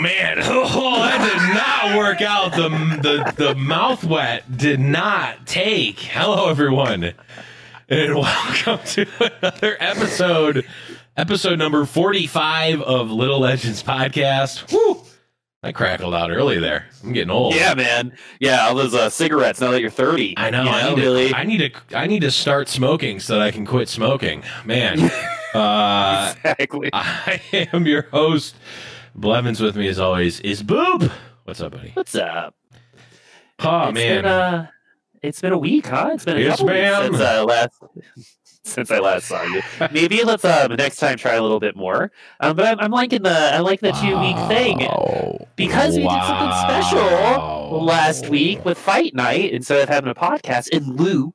Man! Oh, that did not work out. The the the mouth wet did not take. Hello, everyone, and welcome to another episode, episode number forty-five of Little Legends podcast. Woo! I crackled out early there. I'm getting old. Yeah, man. Yeah, all those uh, cigarettes. Now that you're 30, I know. You I, need really. to, I need to. I need to start smoking so that I can quit smoking. Man, uh, exactly. I am your host. Blevins with me as always is Boop. What's up, buddy? What's up? Oh It's man, been, uh, it's been a week, huh? It's been a Yes, couple weeks since I last since I last saw you. Maybe let's uh next time try a little bit more. Um, but I'm, I'm liking the I like the two week thing Oh, because we did something special last week with Fight Night instead of having a podcast in lieu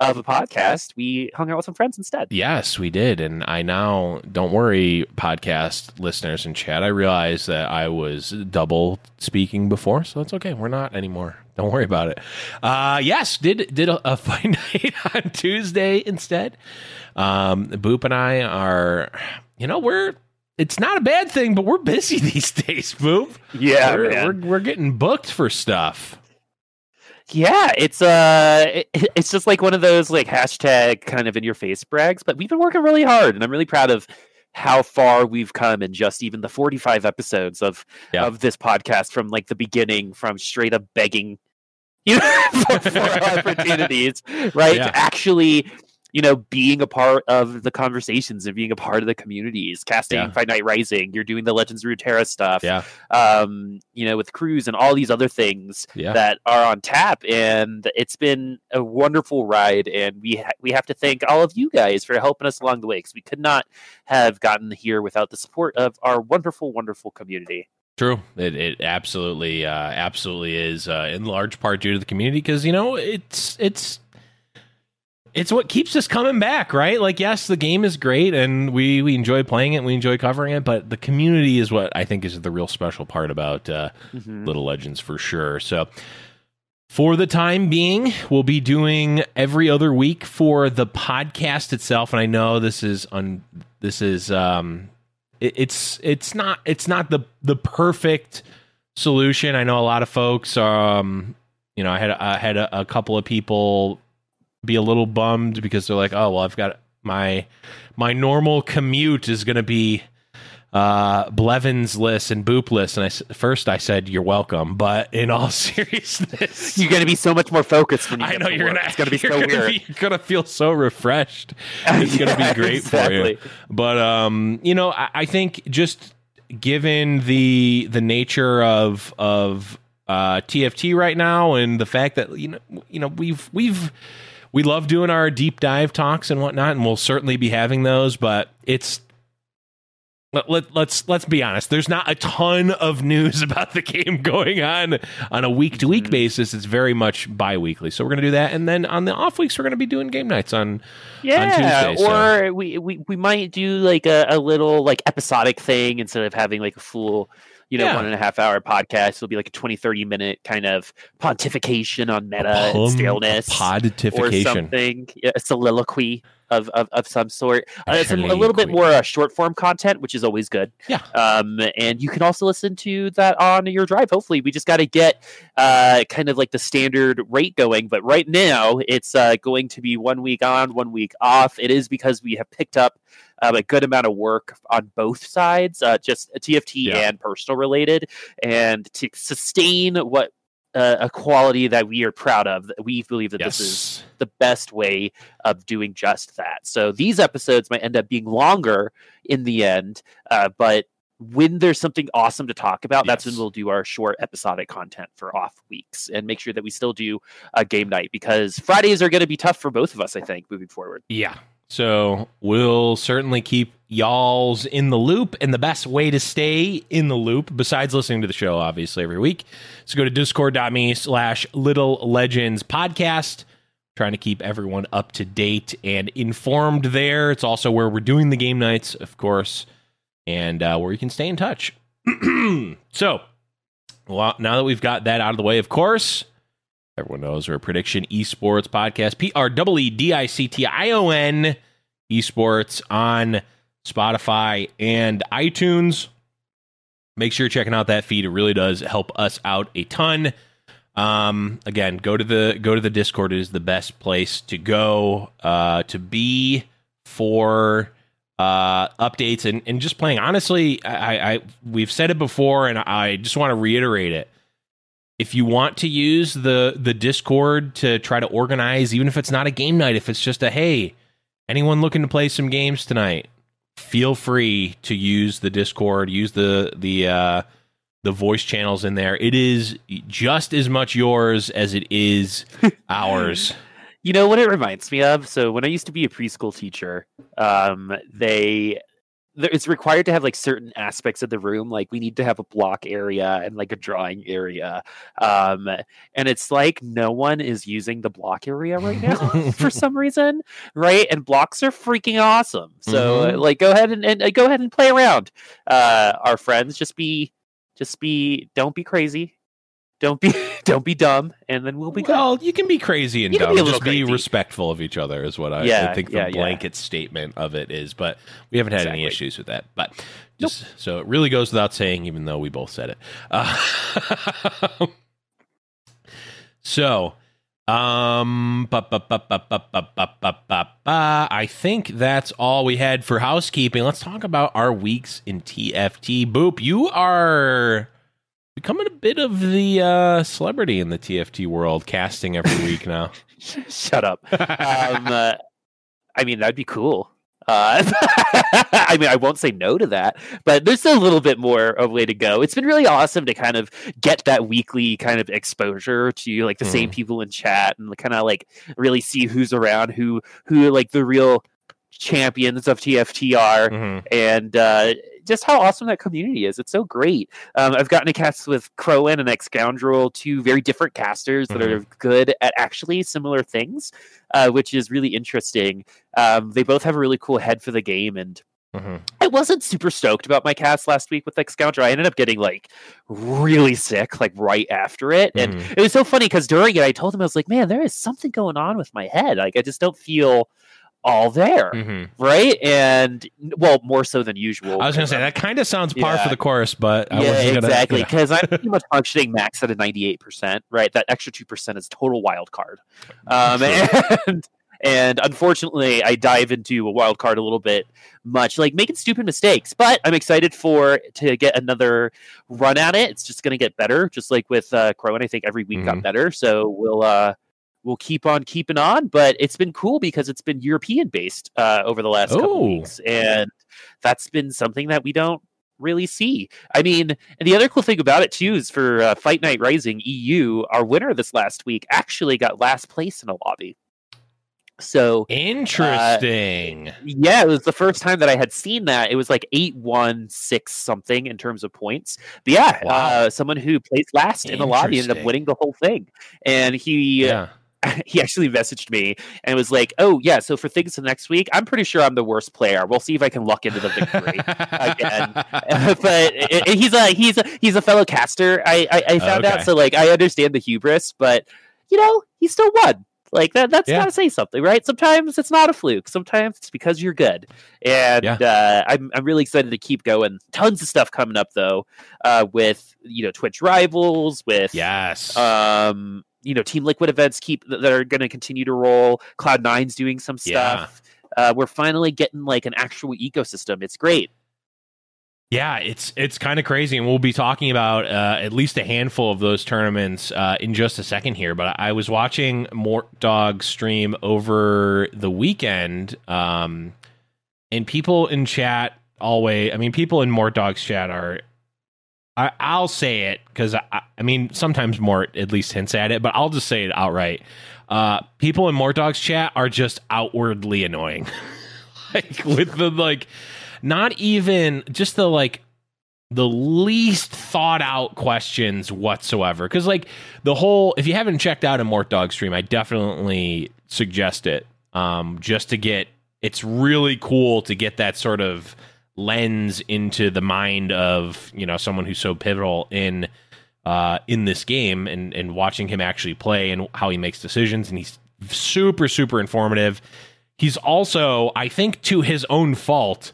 of a podcast. We hung out with some friends instead. Yes, we did, and I now don't worry, podcast listeners in chat. I realized that I was double speaking before, so it's okay. We're not anymore. Don't worry about it. Uh, yes, did did a, a fight night on Tuesday instead. Um, Boop and I are, you know, we're. It's not a bad thing, but we're busy these days, Boop. Yeah, we're, we're we're getting booked for stuff. Yeah, it's uh, it, it's just like one of those like hashtag kind of in your face brags. But we've been working really hard, and I'm really proud of how far we've come in just even the 45 episodes of Yeah. of this podcast from like the beginning, from straight up begging, you know, for, for opportunities, right? Yeah. To actually. You know, being a part of the conversations and being a part of the communities, casting Yeah. Fight Night Rising, you're doing the Legends of Runeterra stuff, Yeah, um, you know, with Cruise and all these other things yeah. that are on tap, and it's been a wonderful ride. And we ha- we have to thank all of you guys for helping us along the way because we could not have gotten here without the support of our wonderful, wonderful community. True. It it absolutely uh, absolutely is uh, in large part due to the community because you know it's it's it's what keeps us coming back, right? Like, yes, the game is great and we, we enjoy playing it, we enjoy covering it, but the community is what I think is the real special part about uh, Mhm. Little Legends for sure. So, for the time being, we'll be doing every other week for the podcast itself. And I know this is on this is um, it, it's it's not it's not the the perfect solution. I know a lot of folks um, you know, I had I had a, a couple of people be a little bummed because they're like, oh well, I've got my my normal commute is going to be uh Blevins list and Boop list, and I first I said you're welcome, but in all seriousness, You're going to be so much more focused when you I know to you're gonna It's going to be so gonna weird. Be, you're gonna feel so refreshed. It's gonna be great for you. But um, you know, I, I think just given the the nature of of uh, TFT right now and the fact that you know you know we've we've we love doing our deep dive talks and whatnot, and we'll certainly be having those. But it's let, let, let's let's be honest. There's not a ton of news about the game going on on a week to week basis. It's very much bi-weekly. So we're going to do that, and then on the off weeks, we're going to be doing game nights on Yeah, Tuesday, so- or we, we we might do like a, a little like episodic thing instead of having like a full, you know, Yeah. one and a half hour podcast. It'll be like a 20, 30 minute kind of pontification on meta pom- and staleness. or something, a soliloquy of, of, of some sort. Uh, some, a little bit more uh, short form content, which is always good. Yeah. Um, and you can also listen to that on your drive. Hopefully, we just got to get uh, kind of like the standard rate going. But right now, it's uh, going to be one week on, one week off. It is because we have picked up um, a good amount of work on both sides, uh, just TFT Yeah. and personal related, and to sustain what. Uh, a quality that we are proud of. that We believe that this is the best way of doing just that. So these episodes might end up being longer in the end, uh, but when there's something awesome to talk about, that's when we'll do our short episodic content for off weeks and make sure that we still do a game night because Fridays are going to be tough for both of us, I think, moving forward. Yeah. So we'll certainly keep y'all's in the loop. And the best way to stay in the loop, besides listening to the show, obviously, every week, is to go to discord.me slash little legends podcast. Trying to keep everyone up to date and informed there. It's also where we're doing the game nights, of course, and uh, where you can stay in touch. so, well, now that we've got that out of the way, of course, Everyone knows we're a prediction esports podcast. P R E E D I C T I O N esports on Spotify and iTunes. Make sure you're checking out that feed. It really does help us out a ton. Um, again, go to the go to the Discord. It is the best place to go uh, to be for uh, updates and, and just playing. Honestly, I, I we've said it before, and I just want to reiterate it if you want to use the the discord to try to organize even if it's not a game night if it's just a hey anyone looking to play some games tonight feel free to use the discord use the the uh the voice channels in there it is just as much yours as it is ours You know what it reminds me of? So when I used to be a preschool teacher, um, they it's required to have like certain aspects of the room. Like we need to have a block area and like a drawing area, um, and it's like no one is using the block area right now for some reason, right? And blocks are freaking awesome. So Mhm. like go ahead and, and uh, go ahead and play around. Uh, our friends, just be just be don't be crazy. Don't be don't be dumb, and then we'll be. Well, good. you can be crazy and you dumb. Be Just crazy. be respectful of each other is what I, yeah, I think the yeah, blanket yeah. statement of it is. But we haven't had exactly. any issues with that. But just nope. so it really goes without saying, even though we both said it. Uh, so, um, I think that's all we had for housekeeping. Let's talk about our weeks in TFT. Boop, you are becoming a bit of the uh, celebrity in the TFT world, casting every week now. Shut up. um, uh, I mean, that'd be cool. Uh, I mean, I won't say no to that, but there's a little bit more of a way to go. It's been really awesome to kind of get that weekly kind of exposure to like the same people in chat and kind of like really see who's around, who who like the real champions of TFT are, Mhm. and uh, just how awesome that community is. It's so great. Um, I've gotten to cast with Crowan and X Scoundrel, two very different casters that Mhm. are good at actually similar things, uh, which is really interesting. Um, they both have a really cool head for the game, and Mhm. I wasn't super stoked about my cast last week with Scoundrel. I ended up getting like really sick, like right after it, and Mhm. it was so funny because during it, I told him I was like, "Man, there is something going on with my head. Like, I just don't feel all there." Mhm. right? And well, more so than usual. I was going to say that kind of sounds par Yeah. for the course, but I yeah, exactly. Because I'm pretty much functioning max at a 98%, right? That extra 2% is total wild card. Um, and and unfortunately, I dive into a wild card a little bit much, like making stupid mistakes. But I'm excited for to get another run at it. It's just going to get better, just like with uh, Crow. And I think every week Mhm. got better. So we'll uh, we'll keep on keeping on. But it's been cool because it's been European based uh, over the last couple Oh. weeks, and that's been something that we don't really see. I mean, and the other cool thing about it too is for uh, Fight Night Rising EU, our winner this last week actually got last place in a lobby. So Interesting. yeah, it was the first time that I had seen that. It was like eight one six something in terms of points. But yeah, Wow. uh, someone who placed last in the lobby ended up winning the whole thing, and he yeah. he actually messaged me and was like, "Oh yeah, so for things next week, I'm pretty sure I'm the worst player. We'll see if I can luck into the victory." again. but it, it- he's a he's a he's a fellow caster. I I, I found Okay. out, so like I understand the hubris, but you know he still won. Like that that's Yeah. gotta say something, right? Sometimes it's not a fluke. Sometimes it's because you're good. And Yeah. uh, I'm I'm really excited to keep going. Tons of stuff coming up though, uh, with you know Twitch rivals, with yes. um you know team liquid events keep that are going to continue to roll cloud nine's doing some Yeah. stuff uh, we're finally getting like an actual ecosystem it's great Yeah, it's it's kind of crazy, and we'll be talking about uh, at least a handful of those tournaments uh, in just a second here. But I was watching Mort Dog stream over the weekend, um, and people in chat always. I mean, people in Mort Dog's chat are. I, I'll say it because I, I mean sometimes Mort at least hints at it, but I'll just say it outright. Uh, people in Mort Dog's chat are just outwardly annoying, like with the like not even just the like the least thought out questions whatsoever because like the whole if you haven't checked out a mort dog stream i definitely suggest it um just to get it's really cool to get that sort of lens into the mind of you know someone who's so pivotal in uh in this game and and watching him actually play and how he makes decisions. And he's super super informative. He's also i think to his own fault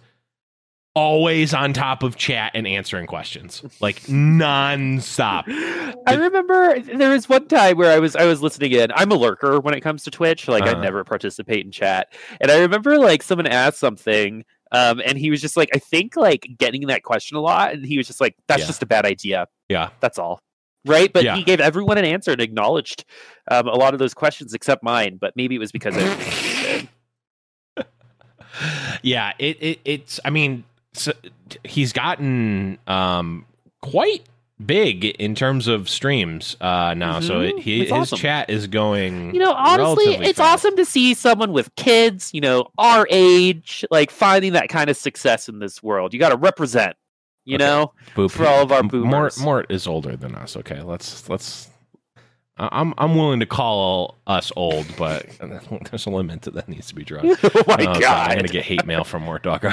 always on top of chat and answering questions. Like non-stop. I remember there was one time where i was i was listening in. I'm a lurker when it comes to twitch. Like i Uh-huh. never participate in chat. And i remember like someone asked something um, and he was just like i think like getting that question a lot and he was just like that's Yeah. just a bad idea yeah that's all right but Yeah. he gave everyone an answer and acknowledged um, a lot of those questions except mine but maybe it was because I yeah it, it it's i mean so, he's gotten um quite big in terms of streams uh now so Mhm. it, he, his awesome. chat is going you know honestly it's fast. awesome to see someone with kids you know our age like finding that kind of success in this world you got to represent you Okay. know Boop. for all of our Mort, boomers. Mort is older than us okay let's let's I'm I'm willing to call us old, but there's a limit that that needs to be drawn. oh my Oh, sorry, god I'm gonna get hate mail from Mort Dog.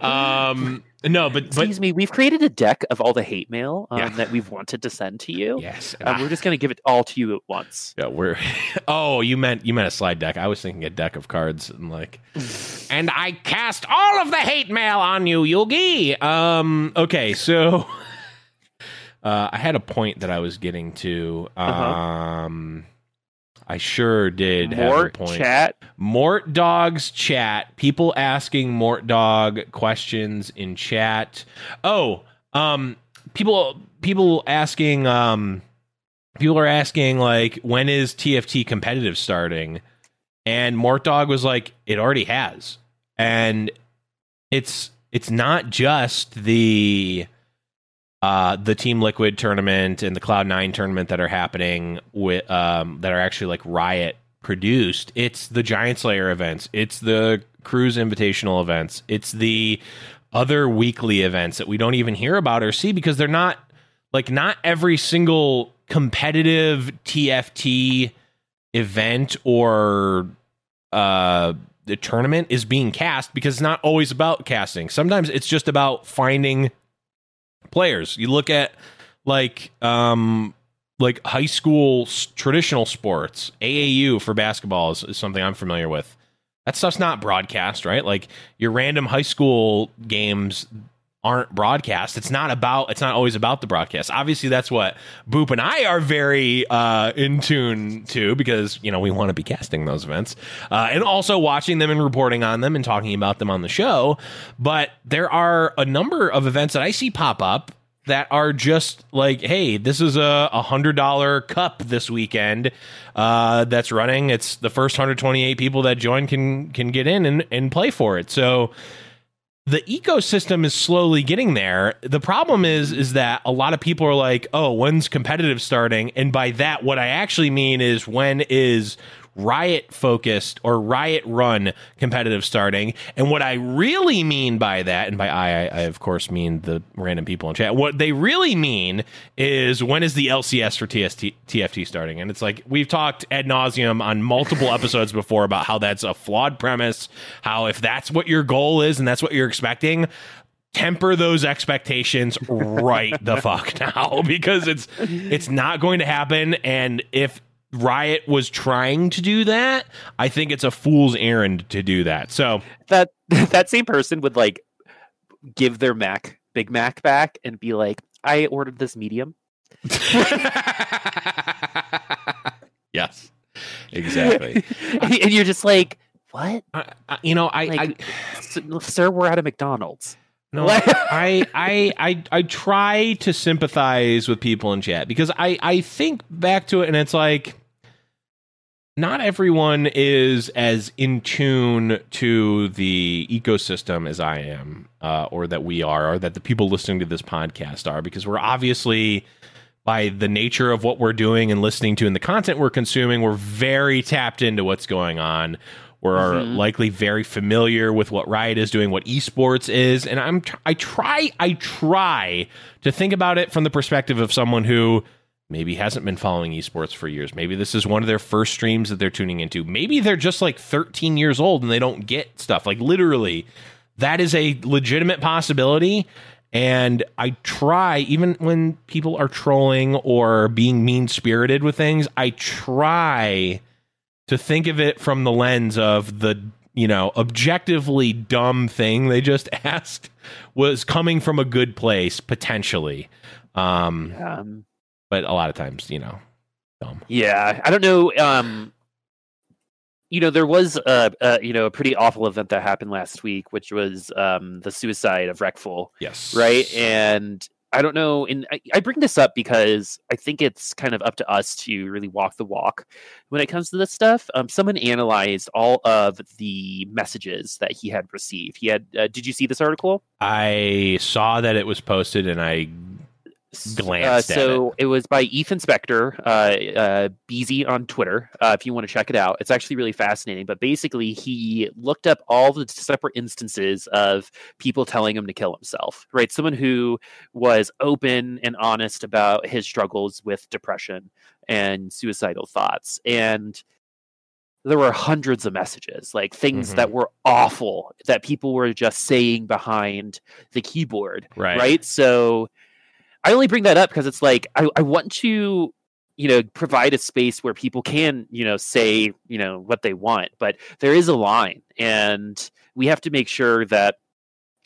um, no, but but excuse me we've created a deck of all the hate mail um, Yeah. that we've wanted to send to you yes, um, we're just going to give it all to you at once Yeah, we're. Oh, you meant you meant a slide deck. I was thinking a deck of cards and like. and I cast all of the hate mail on you, Yugi. Um. Okay, so. Uh, I had a point that I was getting to. Uh-huh. I sure did have a Mort point. chat Mort Dog's chat. People asking Mort Dog questions in chat. Oh, um, people people asking um, people are asking like when is TFT competitive starting, and Mort Dog was like it already has, and it's it's not just the uh, the Team Liquid tournament and the Cloud Nine tournament that are happening with um, that are actually like Riot produced. It's the Giant Slayer events. It's the Cruise Invitational events. It's the other weekly events that we don't even hear about or see because they're not like not every single competitive TFT event or uh the tournament is being cast because it's not always about casting. Sometimes it's just about finding players. You look at like um like high school traditional sports, AAU for basketball is, is something I'm familiar with. That stuff's not broadcast, right? Like your random high school games aren't broadcast. It's not about. It's not always about the broadcast. Obviously, that's what Boop and I are very uh, in tune to because you know we want to be casting those events uh, and also watching them and reporting on them and talking about them on the show. But there are a number of events that I see pop up that are just like, hey, this is a hundred dollar cup this weekend uh, that's running. It's the first 128 people that join can can get in and, and play for it. So the ecosystem is slowly getting there. The problem is is that a lot of people are like, "Oh, when's competitive starting?" And by that what I actually mean is when is riot focused or riot run competitive starting. And what i really mean by that and by I, I of course mean the random people in chat what they really mean is when is the lcs for TST, tft starting? And it's like we've talked ad nauseum on multiple episodes before about how that's a flawed premise how if that's what your goal is and that's what you're expecting temper those expectations right the fuck now because it's it's not going to happen. And if Riot was trying to do that, I think it's a fool's errand to do that. So that that same person would like give their Mac Big Mac back and be like, "I ordered this medium." yes, exactly. and you're just like, "What?" I, I, you know, I, Like, I sir, we're at a McDonald's. No, I, I, I, I try to sympathize with people in chat because I, I think back to it and it's like, not everyone is as in tune to the ecosystem as I am, uh, or that we are, or that the people listening to this podcast are, because we're obviously, by the nature of what we're doing and listening to and the content we're consuming, we're very tapped into what's going on. We're likely very familiar with what Riot is doing, what esports is, and I'm tr- I try I try to think about it from the perspective of someone who maybe hasn't been following esports for years. Maybe this is one of their first streams that they're tuning into. Maybe they're just like 13 years old and they don't get stuff. Like literally, that is a legitimate possibility. And I try, even when people are trolling or being mean spirited with things, I try to think of it from the lens of the you know objectively dumb thing they just asked was coming from a good place potentially um Um, but a lot of times you know dumb yeah, I don't know. Um, you know, there was a, a you know a pretty awful event that happened last week, which was um, the suicide of Reckful. yes right? And I don't know. And I, I bring this up because I think it's kind of up to us to really walk the walk when it comes to this stuff. Um, someone analyzed all of the messages that he had received. He had. Uh, did you see this article? i saw that it was posted and i glanced uh, so it. was by Ethan Spector, uh, uh, Beezy on Twitter. Uh, if you want to check it out, it's actually really fascinating. But basically, he looked up all the separate instances of people telling him to kill himself. Right, someone who was open and honest about his struggles with depression and suicidal thoughts, and there were hundreds of messages, like things Mhm. that were awful that people were just saying behind the keyboard right right? So I only bring that up because it's like I, I want to, you know, provide a space where people can, you know, say, you know, what they want, but there is a line, and we have to make sure that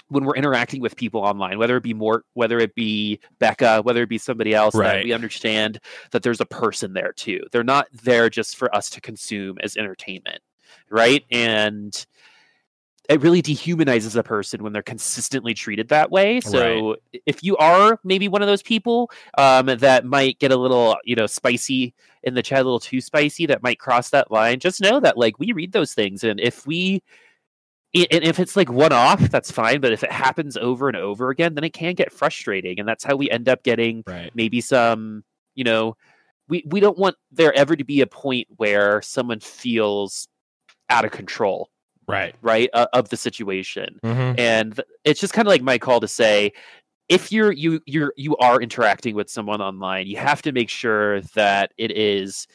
when we're interacting with people online, whether it be Mort, whether it be Becca, whether it be somebody else, Right. that we understand that there's a person there too. They're not there just for us to consume as entertainment, right? And it really dehumanizes a person when they're consistently treated that way. So if you are maybe one of those people um, that might get a little, you know, spicy in the chat, a little too spicy, that might cross that line, just know that like we read those things, and if we and if it's like one off, that's fine. But if it happens over and over again, then it can get frustrating, and that's how we end up getting right. maybe some, you know, we we don't want there ever to be a point where someone feels out of control Right. right uh, of the situation Mm-hmm. and it's just kind of like my call to say if you're you you're you are interacting with someone online you have to make sure that it is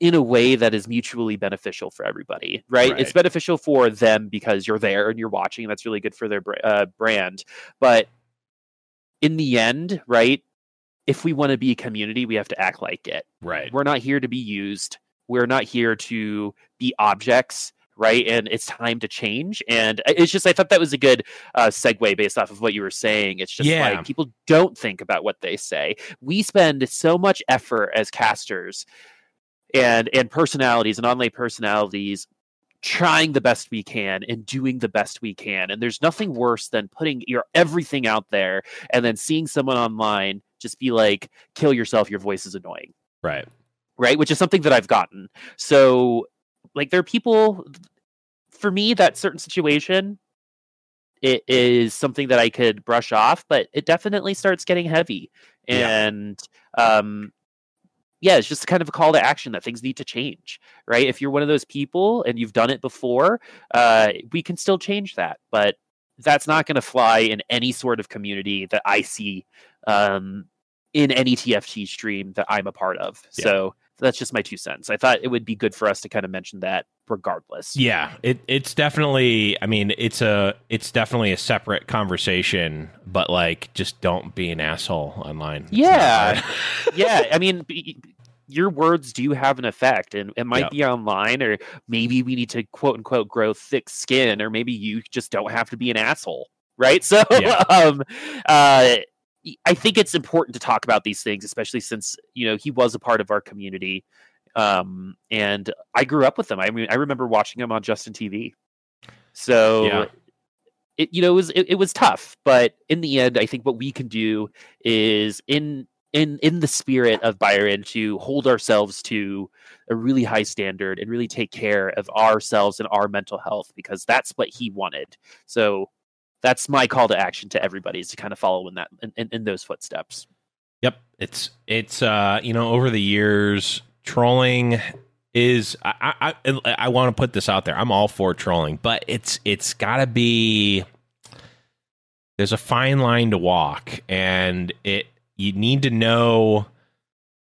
in a way that is mutually beneficial for everybody right, it's beneficial for them because you're there and you're watching and that's really good for their uh, brand but in the end right if we want to be a community we have to act like it Right. we're not here to be used. We're not here to be objects, right? And it's time to change. And it's just, I thought that was a good uh, segue based off of what you were saying. It's just Yeah. like people don't think about what they say. We spend so much effort as casters and and personalities and online personalities trying the best we can and doing the best we can and there's nothing worse than putting your everything out there and then seeing someone online just be like kill yourself your voice is annoying Right. right which is something that i've gotten so like there are people for me that certain situation it is something that i could brush off but it definitely starts getting heavy Yeah. and um yeah it's just kind of a call to action that things need to change right if you're one of those people and you've done it before uh we can still change that but that's not going to fly in any sort of community that i see um in any TFT stream that I'm a part of. Yeah. So that's just my two cents. I thought it would be good for us to kind of mention that regardless. Yeah, it it's definitely. I mean, it's a it's definitely a separate conversation, but like, just don't be an asshole online. It's Yeah. yeah, I mean, b- your words do have an effect, and it might Yeah. be online, or maybe we need to quote unquote grow thick skin, or maybe you just don't have to be an asshole, right? So, Yeah. um, uh, I think it's important to talk about these things, especially since you know he was a part of our community, um, and I grew up with him. I mean, I remember watching him on Justin TV. So, Yeah. it you know it was it, it was tough, but in the end, I think what we can do is in in in the spirit of Byron to hold ourselves to a really high standard and really take care of ourselves and our mental health because that's what he wanted. So that's my call to action to everybody is to kind of follow in that in, in, those footsteps. Yep, it's it's uh you know over the years trolling is I I I, I want to put this out there. I'm all for trolling, but it's it's got to be there's a fine line to walk and it you need to know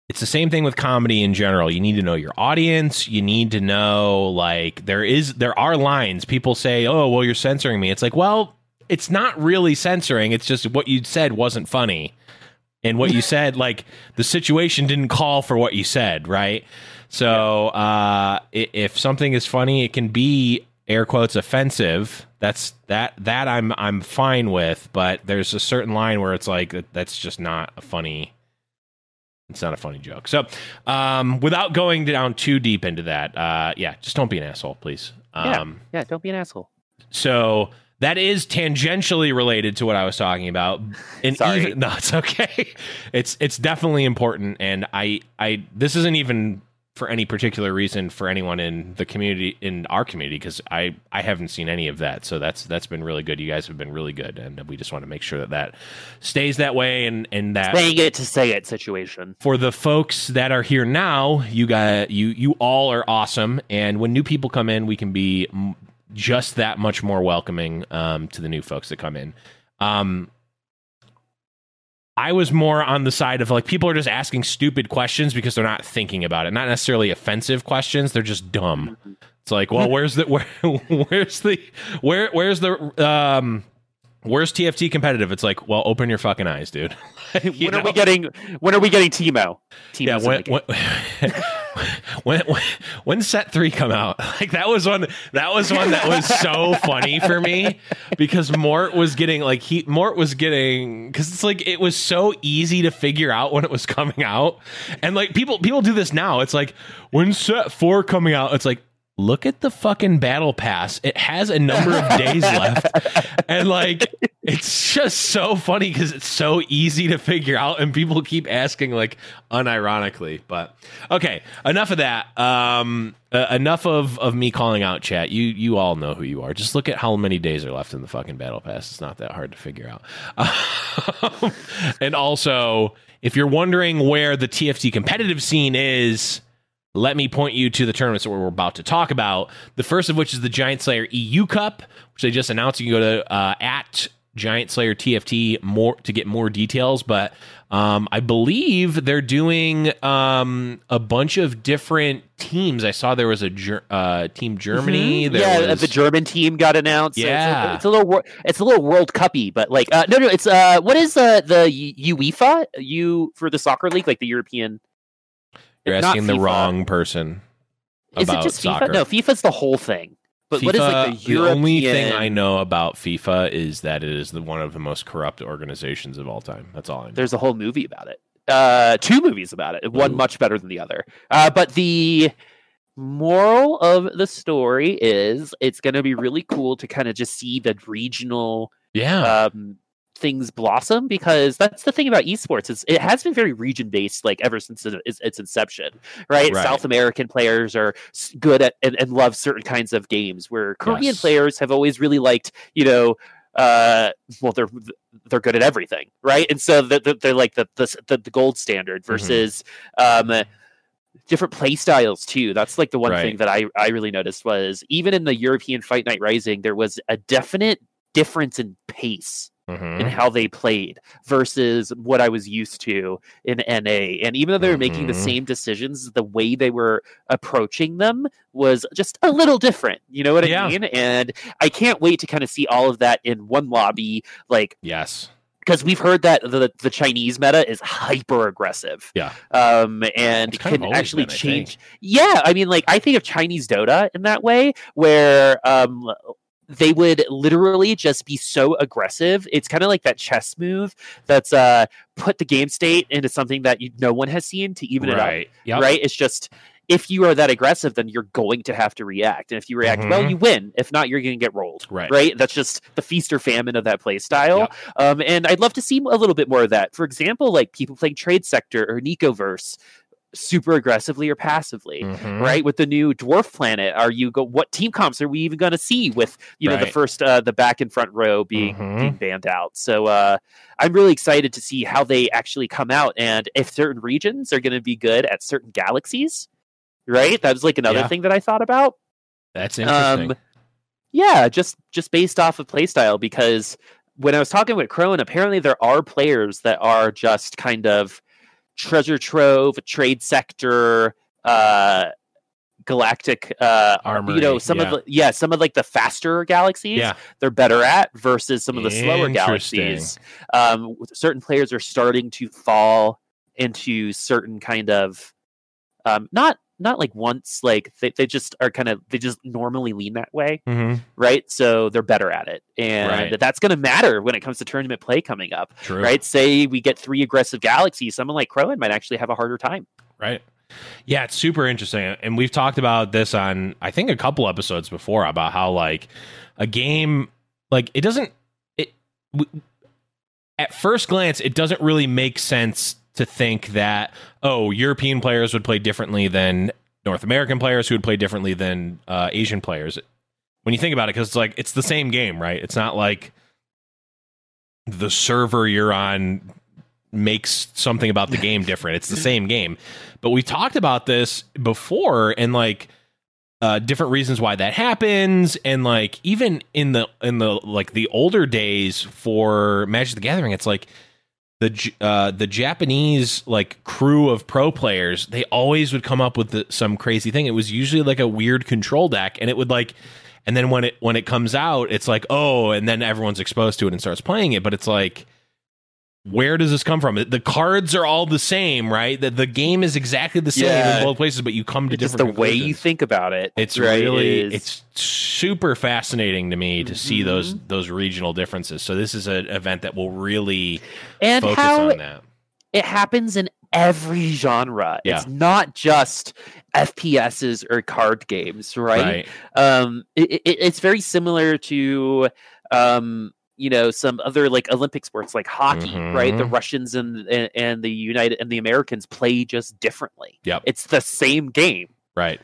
it's the same thing with comedy in general. You need to know your audience. You need to know like there is there are lines. People say, "Oh, well you're censoring me." It's like, "Well, it's not really censoring. It's just what you said wasn't funny." and what you said like the situation didn't call for what you said right so uh if something is funny it can be air quotes offensive that's that that i'm i'm fine with but there's a certain line where it's like that- that's just not a funny it's not a funny joke so um without going down too deep into that uh yeah just don't be an asshole please Yeah. um Yeah, don't be an asshole. so that is tangentially related to what I was talking about. And Sorry. even- no, it's okay. It's it's definitely important, and I I this isn't even for any particular reason for anyone in the community in our community because I I haven't seen any of that. So that's that's been really good. You guys have been really good, and we just want to make sure that that stays that way, and and that Saying it to say it situation. for the folks that are here now, you got you you all are awesome, and when new people come in, we can be just that much more welcoming um, to the new folks that come in. Um, I was more on the side of like people are just asking stupid questions because they're not thinking about it, not necessarily offensive questions. They're just dumb. It's like, well, where's the where where's the where where's the um where's TFT competitive? It's like, well, open your fucking eyes, dude. When are we getting when are we getting Teemo? Teemo's yeah when. when, when when set three come out like that was one that was one that was so funny for me because mort was getting like he mort was getting because it's like it was so easy to figure out when it was coming out. And like people people do this now. It's like when set four coming out it's like look at the fucking battle pass. It has a number of days left. And like it's just so funny because it's so easy to figure out and people keep asking like unironically. But okay enough of that. Um uh, enough of of me calling out chat. You you all know who you are. Just look at how many days are left in the fucking battle pass. It's not that hard to figure out. Um, and also if you're wondering where the TFT competitive scene is, let me point you to the tournaments that we're about to talk about. The first of which is the Giant Slayer EU Cup, which they just announced. You can go to uh, at Giant Slayer TFT more to get more details, but um, I believe they're doing um, a bunch of different teams. I saw there was a ger- uh, team Germany. Mhm. There yeah, was, the German team got announced. So Yeah. it's, a, it's a little it's a little World Cuppy, but like uh, no, no, it's uh, what is uh, the UEFA U for the soccer league, like the European? You're asking the wrong person Is about it just soccer. FIFA? No, FIFA's the whole thing. But what is like the FIFA, European? only thing I know about FIFA is that it is the, one of the most corrupt organizations of all time. That's all I know. There's a whole movie about it. Uh, two movies about it. One Ooh. much better than the other. Uh, but the moral of the story is it's going to be really cool to kind of just see the regional yeah, um, things blossom because that's the thing about esports is it has been very region based like ever since it- its, its inception right? Right. south american players are good at and, and love certain kinds of games where korean Yes. players have always really liked you know uh well they're they're good at everything right and so they're, they're like the, the the gold standard Mm-hmm. versus um different play styles too that's like the one thing that i i really noticed was even in the european fight night rising there was a definite difference in pace Mhm. in how they played versus what I was used to in NA. And even though they were making the Mhm. same decisions, the way they were approaching them was just a little different. You know what Yeah. I mean? And I can't wait to kind of see all of that in one lobby. Like, yes, because we've heard that the the Chinese meta is hyper aggressive. Yeah. Um, and can actually been, I change. Yeah, I mean, like I think of Chinese Dota in that way, where um they would literally just be so aggressive. It's kind of like that chess move that's uh put the game state into something that you, no one has seen to even it up right. Yep. right? It's just if you are that aggressive, then you're going to have to react, and if you react well, Mhm. you win. If not, you're going to get rolled. Right. right. That's just the feast or famine of that play style. Yep. Um, and I'd love to see a little bit more of that. For example, like people playing Trade Sector or Nicoverse, super aggressively or passively. Mhm. Right with the new dwarf planet, are you go? What team comps are we even going to see with you know the first uh, the back and front row being Mhm. being banned out? So uh, I'm really excited to see how they actually come out and if certain regions are going to be good at certain galaxies. Right, that was like another Yeah. thing that I thought about. That's interesting. Um, yeah, just just based off of playstyle because when I was talking with Crone, apparently there are players that are just kind of treasure trove, trade sector, uh galactic uh armor. you know some yeah. of the yeah some of like the faster galaxies yeah, they're better at versus some of the slower galaxies um certain players are starting to fall into certain kind of um not not like once like they, they just are kind of they just normally lean that way hmm right so they're better at it and Right. that's going to matter when it comes to tournament play coming up true. right say we get three aggressive galaxies someone like Crowan might actually have a harder time Right. Yeah, it's super interesting. And we've talked about this on I think a couple episodes before about how like a game like it doesn't it w- at first glance it doesn't really make sense to think that oh, European players would play differently than North American players who would play differently than uh, Asian players. When you think about it cuz it's like it's the same game, right? It's not like the server you're on makes something about the game different. It's the same game. But we talked about this before and like uh different reasons why that happens and like even in the in the like the older days for Magic the Gathering it's like the uh the Japanese like crew of pro players they always would come up with the, some crazy thing. It was usually like a weird control deck and it would like and then when it when it comes out it's like oh and then everyone's exposed to it and starts playing it but it's like where does this come from? The cards are all the same, right? The, the game is exactly the same Yeah. in both places, but you come to It's just different the way you think about it It's right, really is- it's super fascinating to me to see those Mm-hmm. those regional differences. So this is an event that will really and focus how on that. it happens in every genre Yeah. it's not just fps's or card games right, Right. um it, it, it's very similar to um you know some other like olympic sports like hockey right the Mhm. russians and, and and the united and the americans play just differently yeah it's the same game Right.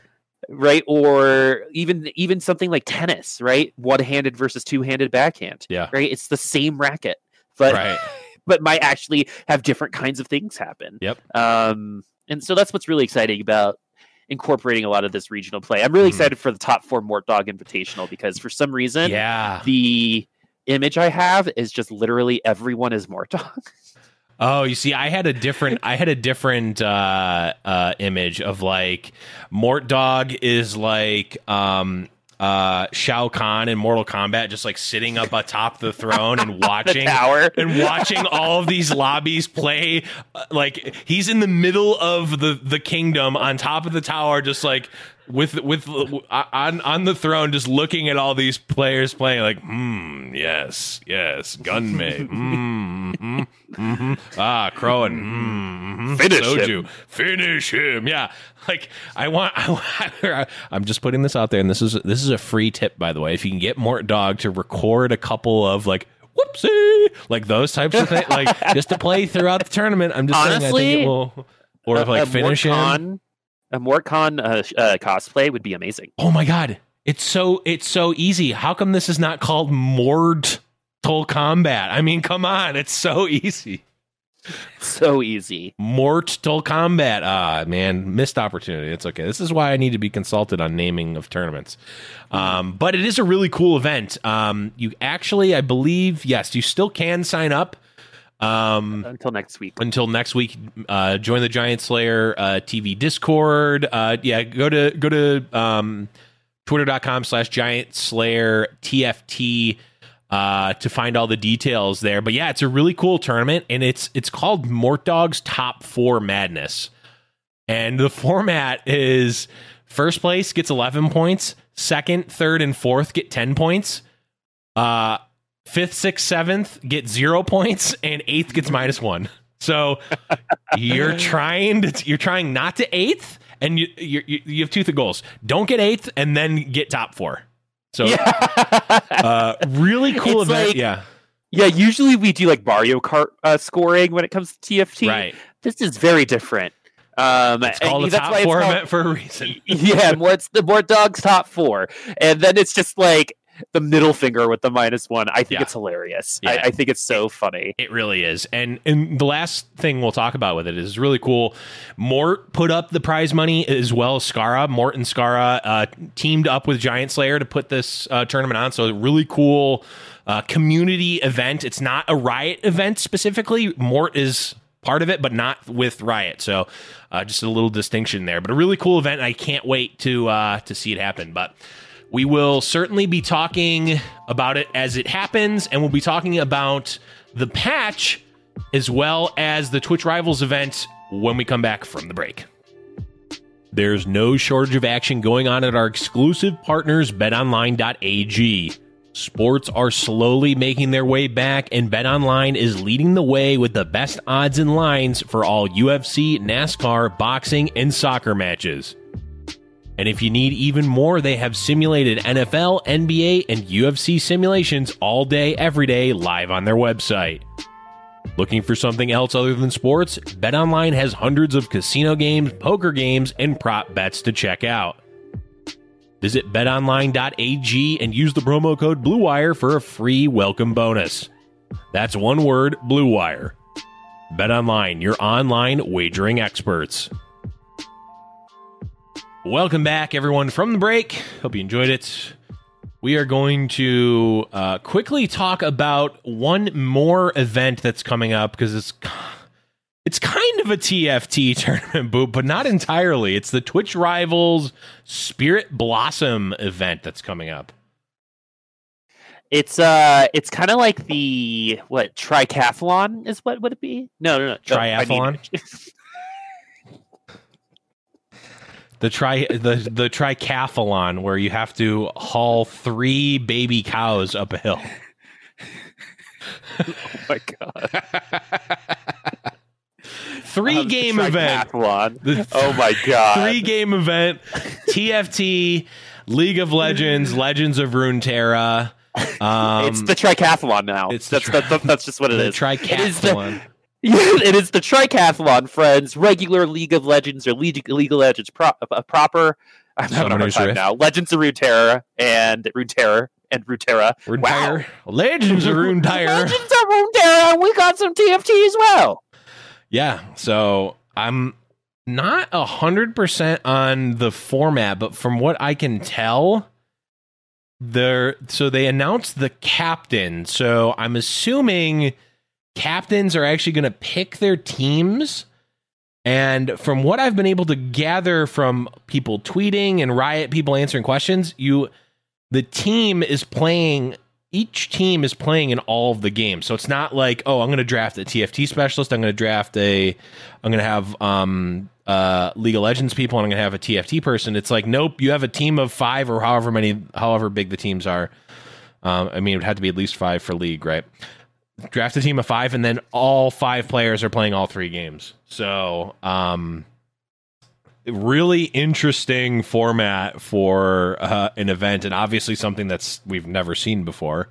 right or even even something like tennis right one-handed versus two-handed backhand Yeah. right it's the same racket but Right. but might actually have different kinds of things happen. Yep. Um, and so that's what's really exciting about incorporating a lot of this regional play. I'm really Mhm. excited for the top four Mort Dog Invitational because for some reason Yeah. the image I have is just literally everyone is Mort Dog. Oh, you see, I had a different, I had a different uh, uh, image of like Mort Dog is like um, uh, Shao Kahn in Mortal Kombat, just like sitting up atop the throne and watching tower. and watching all of these lobbies play. uh, Like he's in the middle of the the kingdom, on top of the tower, just like with with uh, on on the throne, just looking at all these players playing. Like, hmm, yes, yes, Gunmei, hmm, hmm, hmm, ah, Crowan, hmm, hmm, Finish Soju, him. finish him. Yeah, like I want. I, want- I'm just putting this out there, and this is this is a free tip, by the way. If you can get Mort Dog to record a couple of like whoopsie, like those types of things, like just to play throughout the tournament. I'm just saying, I think Honestly, it will, or A- like a finish him. A Mortcon uh, uh, cosplay would be amazing. Oh my god, it's so it's so easy. How come this is not called Mortal Combat? I mean, come on, it's so easy. So easy. Mortal Combat. Ah, man, missed opportunity. It's okay. This is why I need to be consulted on naming of tournaments. Um, but it is a really cool event. Um, you actually, I believe, yes, you still can sign up. Um, Until next week. until next week, uh, join the Giant Slayer uh, TV Discord. Uh, yeah, go to go to um, twitter.com slash Giant Slayer TFT uh, to find all the details there. But yeah, it's a really cool tournament, and it's it's called Mort Dog's Top Four Madness, and the format is first place gets eleven points, second, third, and fourth get ten points. Uh, fifth, sixth, seventh get zero points, and eighth gets minus one. So you're trying to you're trying not to eighth, and you you you have two goals: don't get eighth, and then get top four. So uh, really cool It's event. like- yeah, yeah, usually we do like Mario Kart uh, scoring when it comes to TFT. right. This is very different. Um, It's called the that's top four called- event for a reason. yeah, more it's the more dogs top four, and then it's just like the middle finger with the minus one. I think Yeah. it's hilarious. Yeah. I, I think it's so funny. It really is. And and the last thing we'll talk about with it is really cool. Mort put up the prize money as well as Scarra. Mort and Scarra uh, teamed up with Giant Slayer to put this uh, tournament on. So a really cool uh, community event. It's not a Riot event specifically. Mort is part of it, but not with Riot. So uh, just a little distinction there. But a really cool event. And I can't wait to uh, to see it happen. But we will certainly be talking about it as it happens, and we'll be talking about the patch as well as the Twitch Rivals event when we come back from the break. There's no shortage of action going on at our exclusive partners, betonline.ag. Sports are slowly making their way back, and BetOnline is leading the way with the best odds and lines for all UFC, NASCAR, boxing, and soccer matches. And if you need even more, they have simulated NFL, NBA, and UFC simulations all day, every day, live on their website. Looking for something else other than sports? BetOnline has hundreds of casino games, poker games, and prop bets to check out. Visit betonline.ag and use the promo code BLUEWIRE for a free welcome bonus. That's one word, BLUEWIRE. BetOnline, your online wagering experts. Welcome back, everyone, from the break. Hope you enjoyed it. We are going to uh, quickly talk about one more event that's coming up because it's it's kind of a TFT tournament, Boop, but not entirely. It's the Twitch Rivals Spirit Blossom event that's coming up. It's uh, it's kind of like the what tricathlon is what would it be? No, no, no, no, I need- Triathlon? The tri the the tricathlon where you have to haul three baby cows up a hill. oh my god, Three Um, game event. tricathlon. Oh my god, Three game event. TFT, League of Legends, Legends of Runeterra. Um, it's the tricathlon now. it's that's tri- that's, that's just what it the is. It is the- tricathlon. it is the tricathlon, friends. Regular League of Legends or League, League of Legends pro- uh, proper. I'm having a hard time Rift. now. Legends of Runeterra and Runeterra and Runeterra. Runeterra. Legends of Runeterra. Legends of Runeterra. We got some TFT as well. Yeah. So I'm not a hundred percent on the format, but from what I can tell, there so they announced the captain. So I'm assuming captains are actually going to pick their teams. And from what I've been able to gather from people tweeting and Riot people answering questions, you the team is playing each team is playing in all of the games. So it's not like, oh, I'm going to draft a TFT specialist, I'm going to draft a I'm going to have um uh League of Legends people and I'm going to have a TFT person. It's like, nope, you have a team of 5 or however many however big the teams are. Um, I mean, it would have to be at least 5 for league, right? Draft a team of five, and then all five players are playing all three games. So, um, really interesting format for uh, an event, and obviously something that's we've never seen before.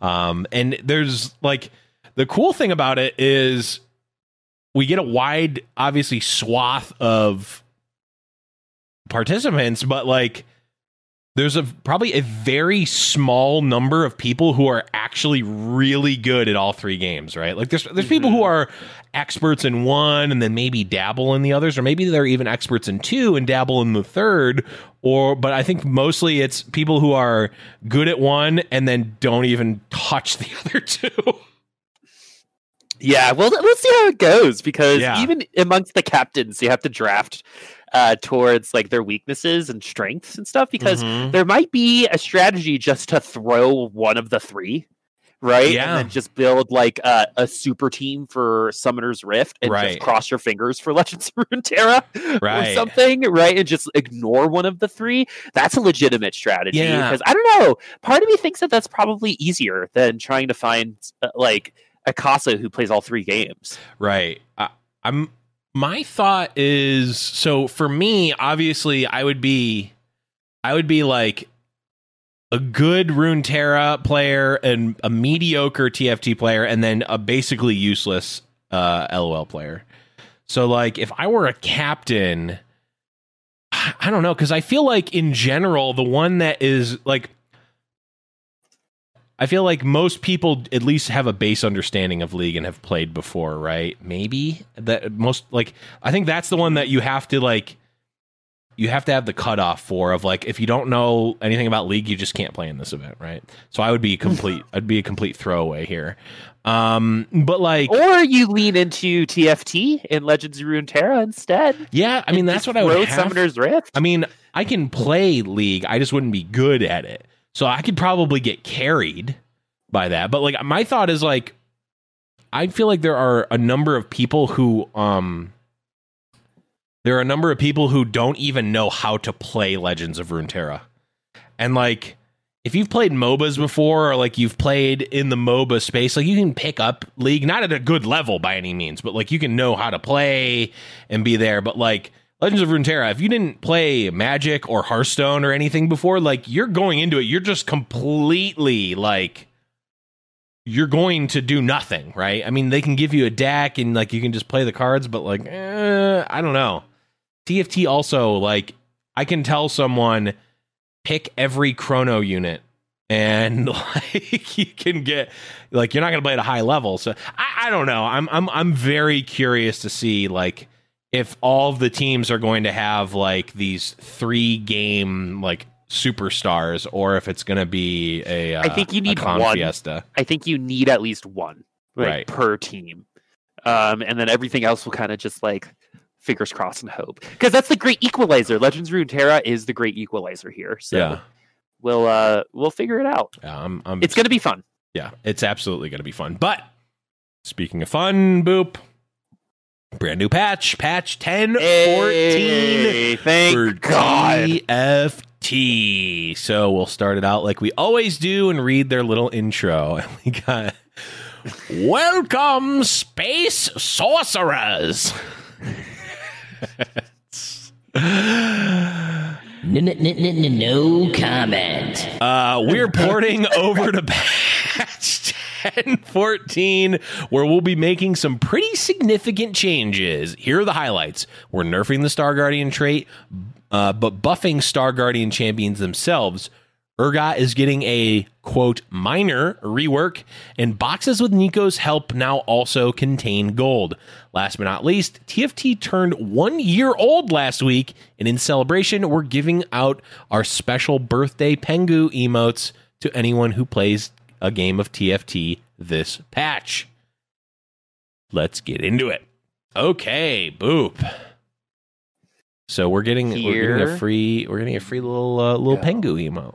Um, and there's like the cool thing about it is we get a wide, obviously, swath of participants, but like there's a probably a very small number of people who are actually really good at all three games, right? Like there's there's mm-hmm. people who mm-hmm. are experts in one and then maybe dabble in the others or maybe they're even experts in two and dabble in the third or but I think mostly it's people who are good at one and then don't even touch the other two. Yeah, well, we'll see how it goes because yeah. even amongst the captains, you have to draft uh, towards like their weaknesses and strengths and stuff because mm-hmm. there might be a strategy just to throw one of the three right? Yeah. And then just build like a, a super team for Summoner's Rift and right. just cross your fingers for Legends of Runeterra right. or something, right? And just ignore one of the three. That's a legitimate strategy because yeah. I don't know. Part of me thinks that that's probably easier than trying to find uh, like a Casa who plays all three games. Right. I, I'm my thought is so for me, obviously, I would be, I would be like a good Runeterra player and a mediocre TFT player, and then a basically useless uh, LOL player. So, like, if I were a captain, I don't know, because I feel like in general, the one that is like I feel like most people at least have a base understanding of league and have played before, right? Maybe that most like I think that's the one that you have to like you have to have the cutoff for of like if you don't know anything about league, you just can't play in this event, right? So I would be complete I'd be a complete throwaway here. Um but like Or you lean into TFT in Legends of Runeterra instead. Yeah, I mean that's what I would have. Summoner's Rift. I mean, I can play league, I just wouldn't be good at it. So I could probably get carried by that. But like my thought is like I feel like there are a number of people who um there are a number of people who don't even know how to play Legends of Runeterra. And like if you've played MOBAs before or like you've played in the MOBA space, like you can pick up League not at a good level by any means, but like you can know how to play and be there, but like Legends of Runeterra, if you didn't play Magic or Hearthstone or anything before, like you're going into it, you're just completely like you're going to do nothing, right? I mean, they can give you a deck and like you can just play the cards, but like, eh, I don't know. TFT also like I can tell someone pick every chrono unit and like you can get like you're not going to play at a high level. So I, I don't know. I'm I'm I'm very curious to see like if all of the teams are going to have like these three game like superstars or if it's going to be a uh, I think you need one fiesta. I think you need at least one like, right. per team. Um, and then everything else will kind of just like fingers crossed and hope because that's the great equalizer. Legends Runeterra is the great equalizer here. So yeah. we'll uh we'll figure it out. Yeah, I'm, I'm it's going to be fun. Yeah, it's absolutely going to be fun. But speaking of fun, boop brand new patch, patch 1014 hey, thank for God. TFT. So we'll start it out like we always do and read their little intro. And we got Welcome, Space Sorcerers. No, no, no, no comment. Uh, we're porting over to patch 1014, where we'll be making some pretty significant changes. Here are the highlights. We're nerfing the Star Guardian trait, uh, but buffing Star Guardian champions themselves, Urgot is getting a quote minor rework, and boxes with Neeko's help now also contain gold. Last but not least, TFT turned one year old last week, and in celebration, we're giving out our special birthday Pengu emotes to anyone who plays a game of TFT this patch. Let's get into it. Okay, boop. So we're getting we're getting a free we're getting a free little uh, little Go. Pengu emote.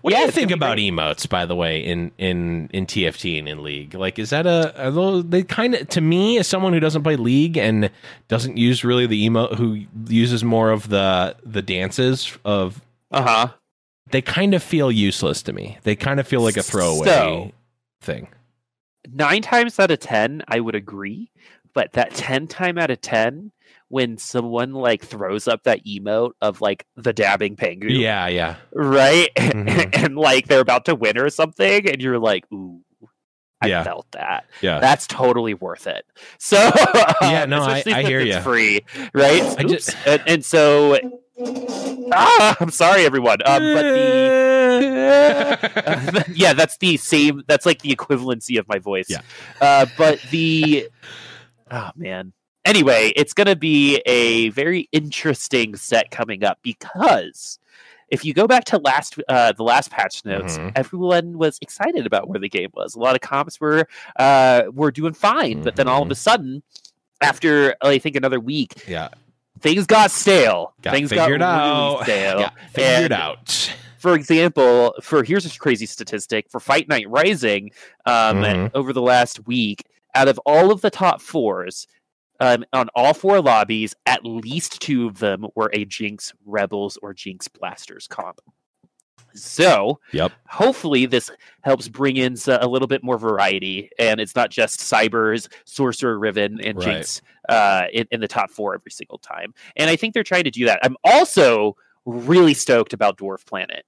What Yeah, do you think about be emotes, by the way, in in in TFT and in League? Like, is that a those they kind of to me as someone who doesn't play League and doesn't use really the emote, who uses more of the the dances of Uh huh. They kind of feel useless to me. They kind of feel like a throwaway So- thing. Nine times out of ten, I would agree. But that ten time out of ten, when someone like throws up that emote of like the dabbing penguin, Yeah, yeah, right, Mhm. and like they're about to win or something, and you're like, ooh. I Yeah. felt that. yeah. That's totally worth it. So Yeah, no, I- I hear you. Free, right? I Oops. just- and, and so, ah, I'm sorry, everyone. Um, but the yeah, that's the same. That's like the equivalency of my voice. Yeah. Uh, but the oh man. Anyway, it's going to be a very interesting set coming up because if you go back to last uh, the last patch notes, Mhm. everyone was excited about where the game was. A lot of comps were uh, were doing fine, but then all of Mhm. a sudden, after I think another week, yeah, things got stale. got things figured got out. really stale. Got figured And- out. for example, for here's a crazy statistic for Fight Night Rising, um, Mhm. over the last week, out of all of the top fours, um, on all four lobbies, at least two of them were a Jinx Rebels or Jinx Blasters comp. So, Yep. hopefully, this helps bring in a little bit more variety, and it's not just Cybers, Sorcerer Riven, and Right. Jinx uh, in, in the top four every single time. And I think they're trying to do that. I'm also really stoked about Dwarf Planet.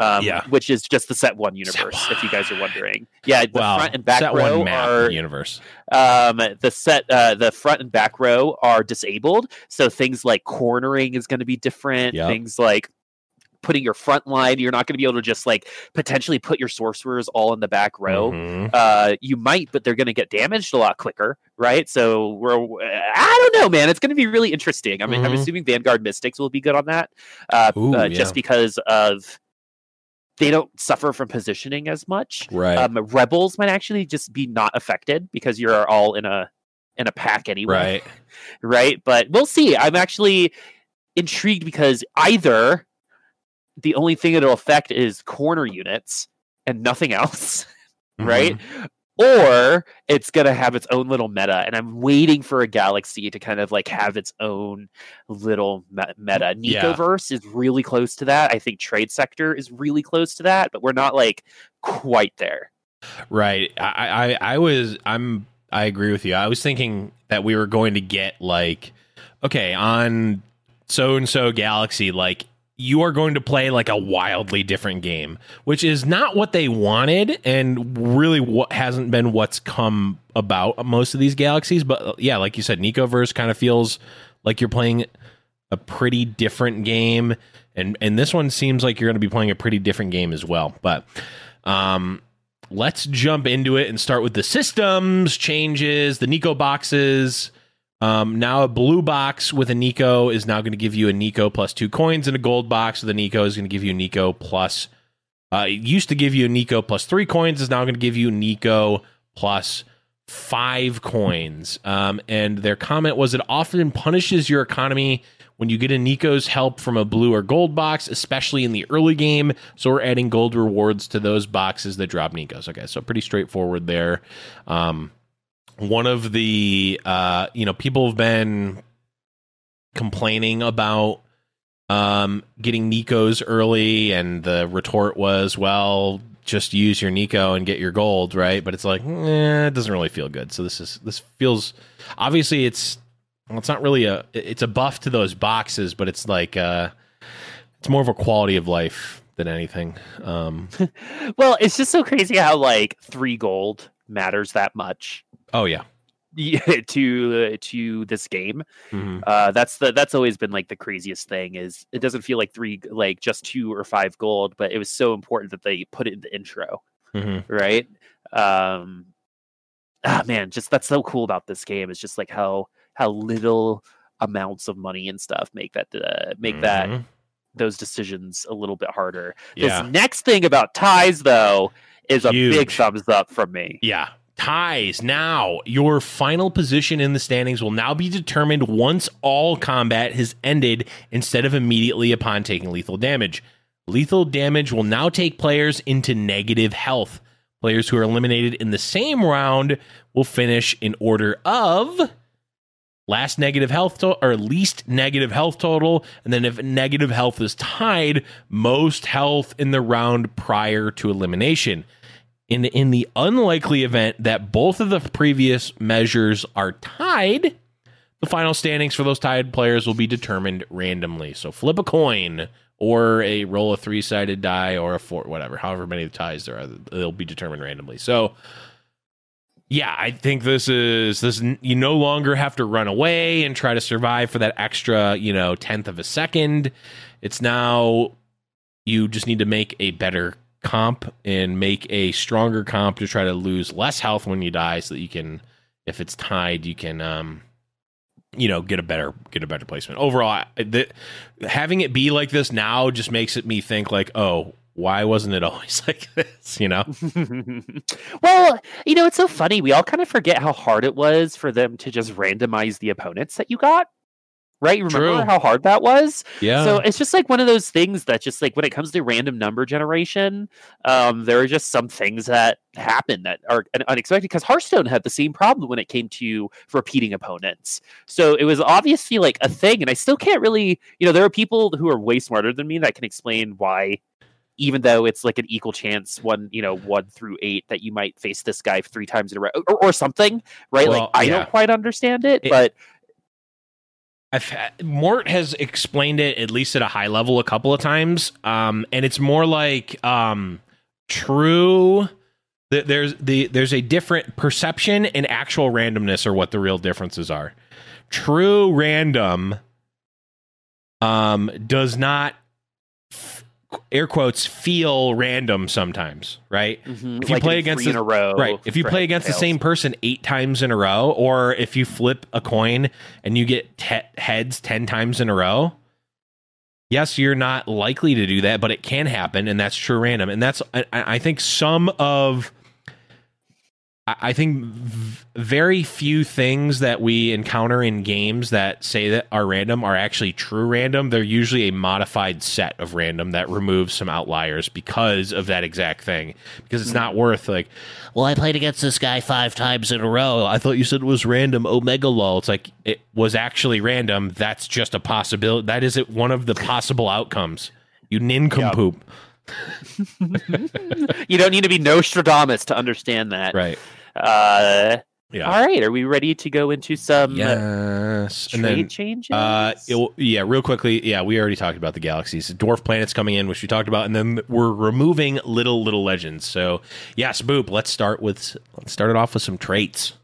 Um, Yeah. which is just the set one universe, if you guys are wondering. Yeah, the Wow, front and back set row one are universe. um, the set uh, the front and back row are disabled so things like cornering is going to be different Yep. things like putting your front line you're not going to be able to just like potentially put your sorcerers all in the back row Mhm. uh, you might but they're going to get damaged a lot quicker right so we're i don't know man it's going to be really interesting i mean i'm Mhm. assuming vanguard mystics will be good on that uh, Ooh, uh, yeah. just because of they don't suffer from positioning as much Right. um, rebels might actually just be not affected because you're all in a in a pack anyway right. right but we'll see i'm actually intrigued because either the only thing it'll affect is corner units and nothing else right Mm-hmm. Or it's going to have its own little meta and i'm waiting for a galaxy to kind of like have its own little me- meta Yeah. Neekoverse is really close to that i think trade sector is really close to that but we're not like quite there Right. I, I I was I'm I agree with you. I was thinking that we were going to get like okay, on so and so galaxy like you are going to play like a wildly different game, which is not what they wanted and really what hasn't been what's come about most of these galaxies, but uh, yeah, like you said Neekoverse kind of feels like you're playing a pretty different game and and this one seems like you're going to be playing a pretty different game as well. But um let's jump into it and start with the systems changes, the Neeko boxes. Um, now a blue box with a Neeko is now going to give you a Neeko plus two coins, and a gold box with a Neeko is going to give you Neeko plus. Uh, it used to give you a Neeko plus three coins, is now going to give you Neeko plus five coins. Um, and their comment was it often punishes your economy when you get a Neeko's help from a blue or gold box, especially in the early game. So we're adding gold rewards to those boxes that drop Neeko's. Okay, so pretty straightforward there. Um, one of the uh, you know people have been complaining about um, getting Neeko's early, and the retort was, well, just use your Neeko and get your gold, right? But it's like, eh, it doesn't really feel good. So this is this feels obviously it's well, it's not really a it's a buff to those boxes, but it's like uh, it's more of a quality of life than anything. Um, well it's just so crazy how like three gold matters that much oh yeah, to to this game. Mhm. Uh, that's the that's always been like the craziest thing is it doesn't feel like three like just two or five gold, but it was so important that they put it in the intro, Mhm. right? Um, ah man, just that's so cool about this game is just like how how little amounts of money and stuff make that uh, make that Mhm. those decisions a little bit harder. Yeah. This next thing about ties though is a big thumbs up from me. Yeah. Ties. Now, your final position in the standings will now be determined once all combat has ended instead of immediately upon taking lethal damage. Lethal damage will now take players into negative health. Players who are eliminated in the same round will finish in order of last negative health to- or least negative health total and then if negative health is tied most health in the round prior to elimination in in the unlikely event that both of the previous measures are tied, the final standings for those tied players will be determined randomly. So flip a coin or a roll a three sided die or a four, whatever, however many ties there are, they'll be determined randomly. So yeah, I think this is this. You no longer have to run away and try to survive for that extra, you know, tenth of a second. It's now you just need to make a better comp and make a stronger comp to try to lose less health when you die so that you can if it's tied you can um you know get a better get a better placement overall I, the, having it be like this now just makes it me think like oh why wasn't it always like this you know well, you know, it's so funny. We all kind of forget how hard it was for them to just randomize the opponents that you got. Right? You remember True. how hard that was? yeah So it's just like one of those things that just like when it comes to random number generation, um, there are just some things that happen that are unexpected because Hearthstone had the same problem when it came to repeating opponents. So it was obviously like a thing, and I still can't really, you know, there are people who are way smarter than me that can explain why. Even though it's like an equal chance, one you know, one through eight, that you might face this guy three times in a row, or, or something, right? Well, like I yeah. don't quite understand it, It- but had, Mort has explained it at least at a high level a couple of times, um, and it's more like um, true. th- There's the there's a different perception and actual randomness are what the real differences are. True random um, does not air quotes feel random sometimes, right? mhm, If you like play against the- in a row, Right. If you play against the same person eight times in a row, or if you flip a coin and you get te- heads 10 times in a row, yes, you're not likely to do that, but it can happen. And that's true random. And that's, I, I think some of, I think very few things that we encounter in games that say that are random are actually true random. They're usually a modified set of random that removes some outliers because of that exact thing. Because it's not worth like, well, I played against this guy five times in a row. I thought you said it was random. Omega lol. It's like it was actually random. That's just a possibility. That is it. One of the possible outcomes. You nincompoop. you don't need to be Nostradamus to understand that. Right. Uh, Yeah. All right. Are we ready to go into some uh, Yes. trade And then changes? Uh, it- yeah, real quickly. Yeah, we already talked about the galaxies, dwarf planets coming in, which we talked about, and then we're removing little little legends. So yes, boop. Let's start with let's start it off with some traits.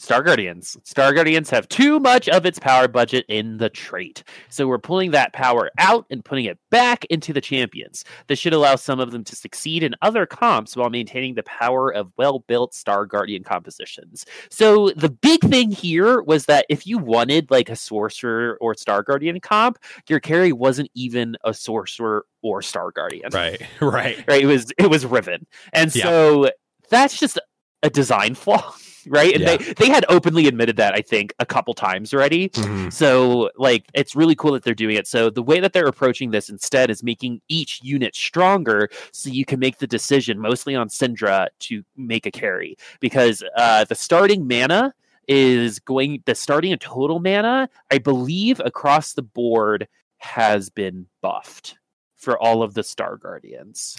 Star Guardians. Star Guardians have too much of its power budget in the trait. So we're pulling that power out and putting it back into the champions. This should allow some of them to succeed in other comps while maintaining the power of well built Star Guardian compositions. So the big thing here was that if you wanted like a sorcerer or Star Guardian comp, your carry wasn't even a sorcerer or Star Guardian Right. Right. right? It was it was Riven, and Yeah. so that's just a design flaw, right? And Yeah. they they had openly admitted that I think a couple times already. Mhm. So like it's really cool that they're doing it. So the way that they're approaching this instead is making each unit stronger, so you can make the decision mostly on Syndra to make a carry because uh, the starting mana is going the starting and total mana I believe across the board has been buffed for all of the Star Guardians.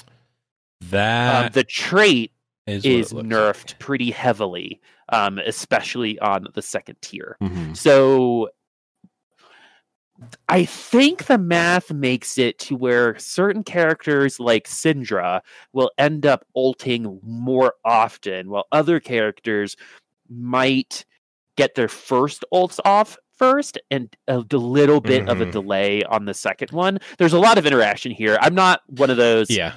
That Um, the trait is, is nerfed like. pretty heavily, um, especially on the second tier. Mhm. So I think the math makes it to where certain characters like Syndra will end up ulting more often, while other characters might get their first ults off first and a little bit of a Mhm. delay on the second one. There's a lot of interaction here. I'm not one of those Yeah.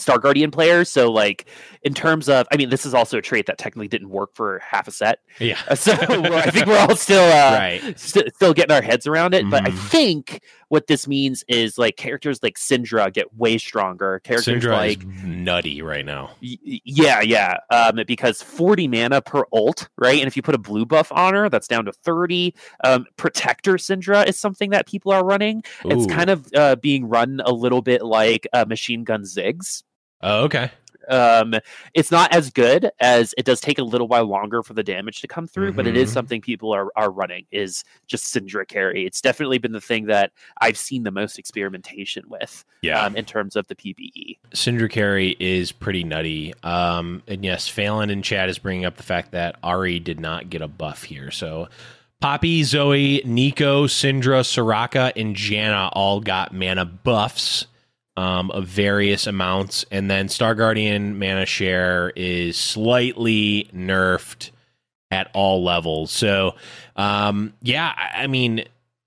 Star Guardian players, so like in terms of, I mean, this is also a trait that technically didn't work for half a set. Yeah. Uh, So I think we're all still uh, right. st- still getting our heads around it. But I Mhm. think what this means is like characters like Syndra get way stronger. Characters Syndra like is nutty right now. Y- Yeah, yeah. Um, because 40 mana per ult, right? And if you put a blue buff on her, that's down to 30. Um, Protector Syndra is something that people are running. It's kind of uh, being run a little bit like uh, Machine Gun Ziggs. Oh, okay. Um, it's not as good as it does take a little while longer for the damage to come through, but it is Mhm. something people are, are running is just Syndra carry. It's definitely been the thing that I've seen the most experimentation with Yeah. um, in terms of the. PBE. Syndra carry is pretty nutty. Um, and yes, Phelan in chat is bringing up the fact that Ahri did not get a buff here. So Poppy, Zoe, Neeko, Syndra, Soraka, and Janna all got mana buffs um, of various amounts. And then Star Guardian mana share is slightly nerfed at all levels. So, um, yeah, I, mean,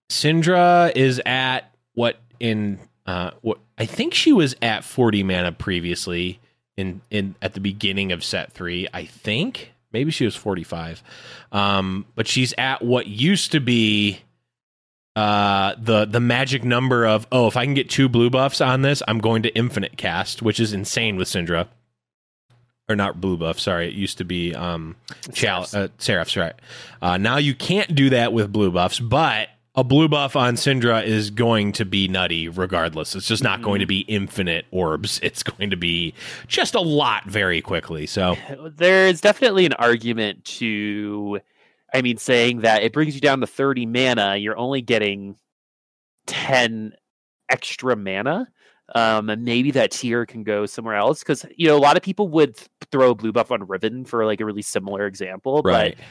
Syndra is at what in uh, what I think she was at 40 mana previously in in at the beginning of set 3 I think maybe she was 45 um but she's at what used to be uh the the magic number of oh if I can get two blue buffs on this I'm going to infinite cast which is insane with Syndra or not blue buff sorry it used to be um Chal- Seraphs. uh, Seraphs right uh now you can't do that with blue buffs but a blue buff on Syndra is going to be nutty regardless. It's just not going to be infinite orbs. It's going to be just a lot very quickly. So there's definitely an argument to i mean saying that it brings you down to 30 mana you're only getting 10 extra mana um and maybe that tier can go somewhere else because you know a lot of people would throw a blue buff on Riven for like a really similar example right, but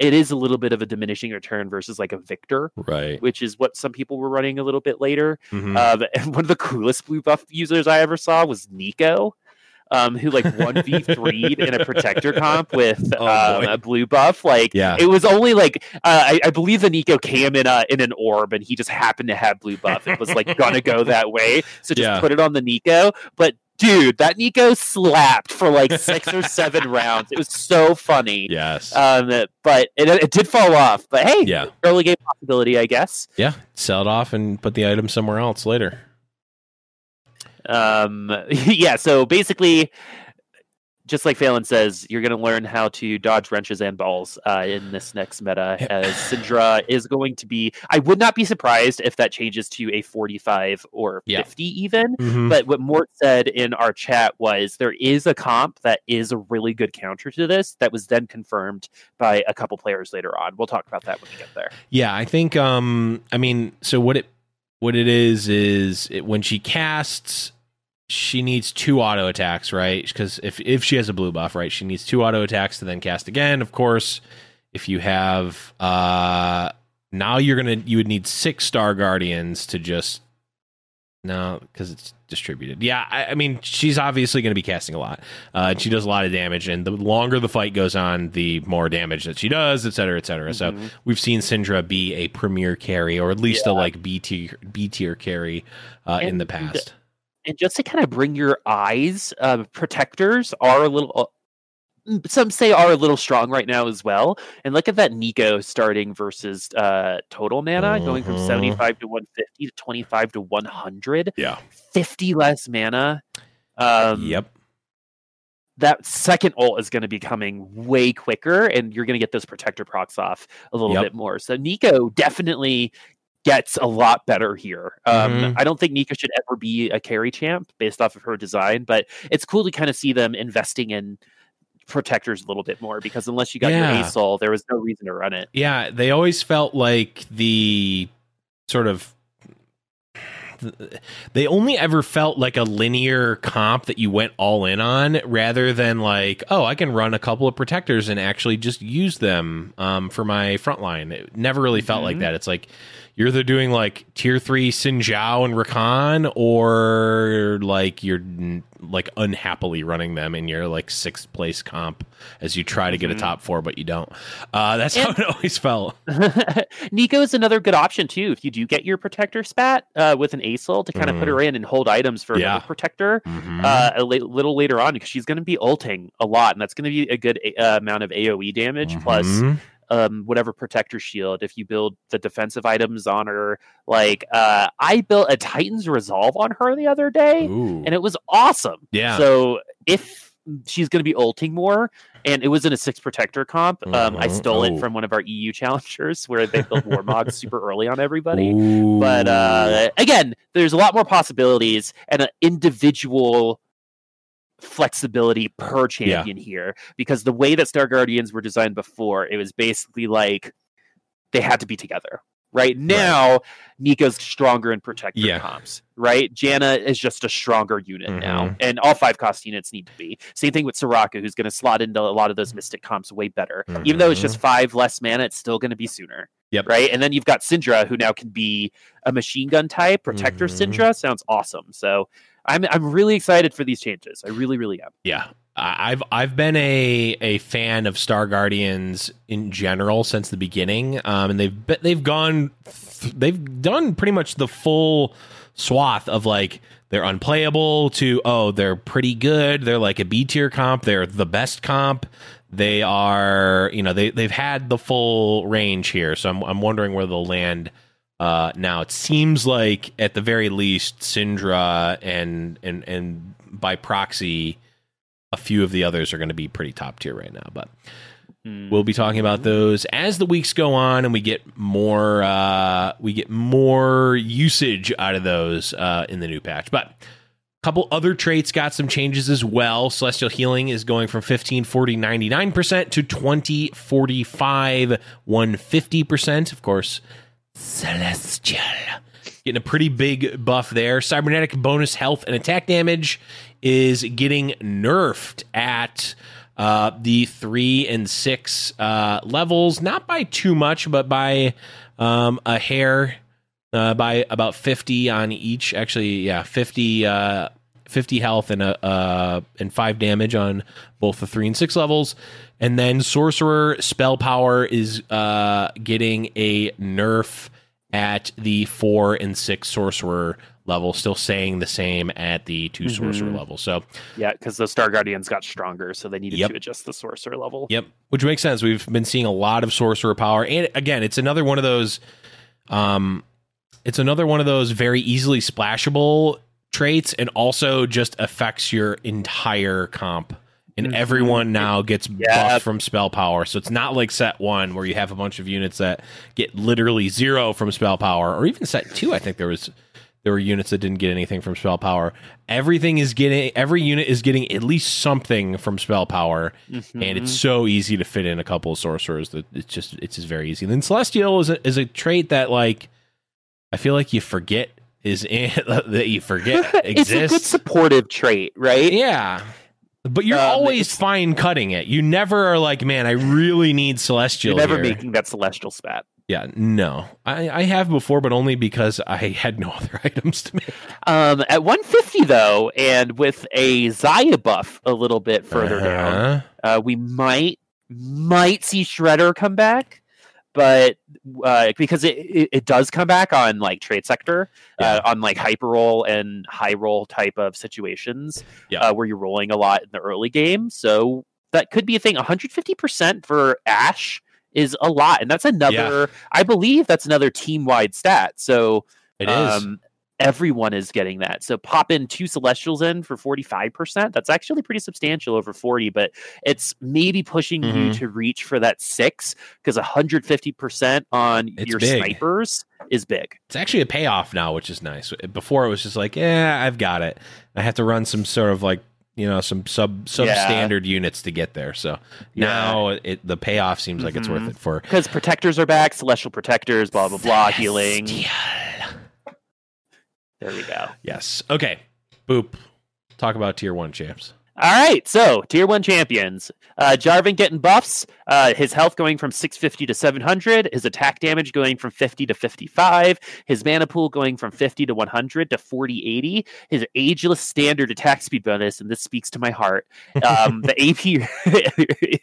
it is a little bit of a diminishing return versus like a victor right. which is what some people were running a little bit later Mhm. um, and one of the coolest blue buff users I ever saw was Neeko, um, who like one v three in a protector comp with Oh, um, a blue buff. Like Yeah. it was only like uh, I, I believe the Neeko came in a in an orb, and he just happened to have blue buff. It was like gonna go that way, so just Yeah. put it on the Neeko. But dude, that Neeko slapped for like six or seven rounds. It was so funny. yes. Um, but it, it did fall off. But hey, yeah. early game possibility, I guess. Yeah. Sell it off and put the item somewhere else later. Um, yeah, so basically, just like Phelan says, you're going to learn how to dodge wrenches and balls uh, in this next meta. As Syndra is going to be, I would not be surprised if that changes to a 45 or Yeah. 50 even. Mhm. But what Mort said in our chat was there is a comp that is a really good counter to this that was then confirmed by a couple players later on. We'll talk about that when we get there. Yeah, I think. Um, I mean, so what it what it is is it, when she casts, she needs two auto attacks, right? Because if if she has a blue buff, right, she needs two auto attacks to then cast again. Of course, if you have uh now you're gonna you would need six star guardians to just no because it's distributed. Yeah, I, I mean she's obviously going to be casting a lot. Uh, and she does a lot of damage, and the longer the fight goes on, the more damage that she does, et cetera, et cetera. So Mhm. we've seen Syndra be a premier carry, or at least a like B tier B tier carry uh, in the past. And just to kind of bring your eyes, uh, protectors are a little. uh, Some say are a little strong right now as well. And look at that Neeko starting versus uh, total mana, going from Mhm. 75 to 150 to 25 to 100. Yeah. 50 less mana. Um, yep. That second ult is going to be coming way quicker, and you're going to get those protector procs off a little Yep. bit more. So Neeko definitely gets a lot better here. Um, Mhm. I don't think Neeko should ever be a carry champ based off of her design, but it's cool to kind of see them investing in protectors a little bit more because unless you got Yeah. your ASOL, there was no reason to run it. Yeah, they always felt like the sort of they only ever felt like a linear comp that you went all in on rather than like oh i can run a couple of protectors and actually just use them um, for my front line it never really felt like Mhm. that it's like you're either doing like tier three Xin Zhao and Rakan, or like you're like unhappily running them in your like sixth place comp as you try to get a top four, but you don't. Uh, that's how it always felt. Neeko is another good option too. If you do get your protector spat uh, with an ASL to kind of put her in and hold items for Yeah. protector Mhm. uh, a li- little later on because she's going to be ulting a lot, and that's going to be a good uh, amount of AOE damage plus Mhm. Um, whatever protector shield. If you build the defensive items on her, like uh, I built a Titan's Resolve on her the other day, Ooh. and it was awesome. Yeah. So if she's going to be ulting more, and it was in a six protector comp, um, I Mhm. stole Oh. it from one of our EU challengers where they built Warmog super early on everybody. Ooh. But uh, again, there's a lot more possibilities and an individual flexibility per champion here because the way that Star Guardians were designed before, it was basically like they had to be together. Right now, Neeko's stronger in protector Yeah. comps. Right, Janna is just a stronger unit now, Mhm. and all five cost units need to be. Same thing with Soraka, who's going to slot into a lot of those Mystic comps way better. Even though it's just five less mana, it's still going to be sooner. Yep. Right, and then you've got Syndra, who now can be a machine gun type protector. Mhm. Syndra sounds awesome. So I'm I'm really excited for these changes. I really, really am. Yeah. I've I've been a, a fan of Star Guardians in general since the beginning, um, and they've they've gone th- they've done pretty much the full swath of like they're unplayable to oh they're pretty good they're like a B tier comp they're the best comp they are you know they they've had the full range here so I'm I'm wondering where they'll land uh, now it seems like at the very least Syndra and and and by proxy a few of the others are going to be pretty top tier right now but we'll be talking about those as the weeks go on and we get more uh, we get more usage out of those uh, in the new patch. But a couple other traits got some changes as well. Celestial healing is going from 15 40 99% to 20 45 150% of course celestial getting a pretty big buff there. Cybernetic bonus health and attack damage is getting nerfed at uh, the three and six uh, levels, not by too much, but by um, a hair, uh, by about 50 on each. Actually, yeah, 50. Uh, 50 health and a uh, and five damage on both the three and six levels, and then sorcerer spell power is uh, getting a nerf at the four and six sorcerer level, still saying the same at the 2 sorcerer level. So, Yeah, because the Star Guardians got stronger, so they needed Yep. to adjust the sorcerer level. yep, which makes sense. We've been seeing a lot of sorcerer power, and again, it's another one of those. Um, it's another one of those very easily splashable traits, and also just affects your entire comp. And mm-hmm. everyone now gets Yeah. buffed from spell power. So it's not like set one where you have a bunch of units that get literally zero from spell power, or even set two. I think there was there were units that didn't get anything from spell power. Everything is getting every unit is getting at least something from spell power, and it's mm-hmm. so easy to fit in a couple of sorcerers that it's just it's just very easy. Then celestial is a, is a trait that like I feel like you forget is in that you forget exists. it's a good supportive trait, right? Yeah. But you're Um, always fine cutting it. You never are like, man, I really need celestial. You're never here." making that celestial spat. Yeah, no. I, I have before, but only because I had no other items to make. Um, at 150 though, and with a Xayah buff a little bit further down, Uh-huh. uh, we might might see Shredder come back, but uh, because it, it, it does come back on like trade sector, uh, on like hyper roll and high roll type of situations, Yeah. uh, where you're rolling a lot in the early game. So that could be a thing. 150 percent for Ashe is a lot, and that's another. I believe that's another team wide stat. So It is. Everyone is getting that. So pop in two Celestials in for 45%. That's actually pretty substantial over 40, but it's maybe pushing you Mhm. to reach for that six because 150% on It's your big. snipers is big. it's actually a payoff now, which is nice. Before it was just like, yeah, I've got it. I have to run some sort of like, you know, some sub substandard units to get there. So now it the payoff seems like it's worth Mhm. it for Because protectors are back, celestial protectors, blah, blah, blah, healing. There we go. Yes. Okay. Boop. Talk about tier one champs. All right, so tier one champions. Uh, Jarvan getting buffs. Uh, his health going from 650 to 700. His attack damage going from 50 to 55. His mana pool going from 50 to 100 to 40 80. His ageless standard attack speed bonus, and this speaks to my heart. Um, the AP,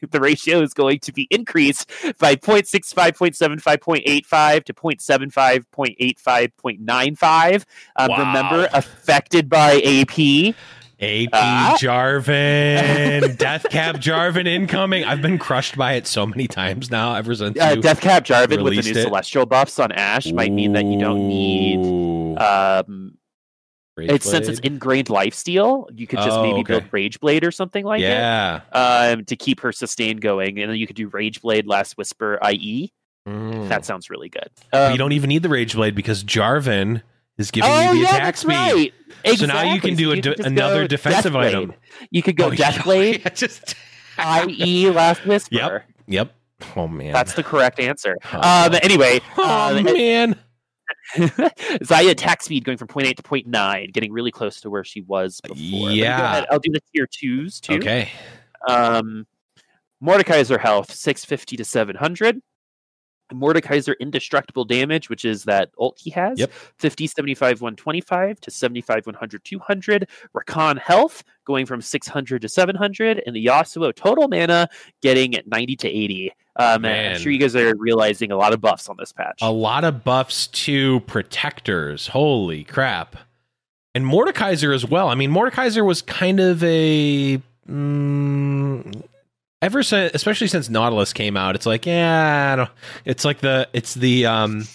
the ratio is going to be increased by 0.65, 0.75, 0.85 to 0.75, 0.85, 0.95. Um, Wow. Remember, affected by AP. AP Ah. Jarvan, Death Cap Jarvan incoming. I've been crushed by it so many times now ever since uh, Death Cap Jarvan with the new it. celestial buffs on Ashe might mean that you don't need. Um, it's since it's ingrained lifesteal, you could just Oh, maybe okay. build Rage Blade or something like yeah. it um, to keep her sustain going, and then you could do Rage Blade, Last Whisper, IE. Mm. That sounds really good. Um, you don't even need the Rage Blade because Jarvan is giving oh you the yeah, attack speed. right. So now you can do a you just another defensive Death item. You could go Oh, Death yeah. Just IE, Last Whisper. Yep. Yep. Oh man. That's the correct answer. Oh. Um, anyway, oh um, man. Xayah attack speed going from 0.8 to 0.9, getting really close to where she was before. Let me go Yeah. I'll do the tier twos too. Okay. Um, Mordekaiser health 650 to 700. Mordekaiser indestructible damage, which is that ult he has, Yep. 50, 75, 125 to 75, 100, 200. Rakan health going from 600 to 700. And the Yasuo total mana getting 90 to 80. Um, and I'm sure you guys are realizing a lot of buffs on this patch. A lot of buffs to protectors. Holy crap. And Mordekaiser as well. I mean, Mordekaiser was kind of a. Mm, ever since, especially since Nautilus came out, it's like, yeah, I don't, it's like the, it's the, um,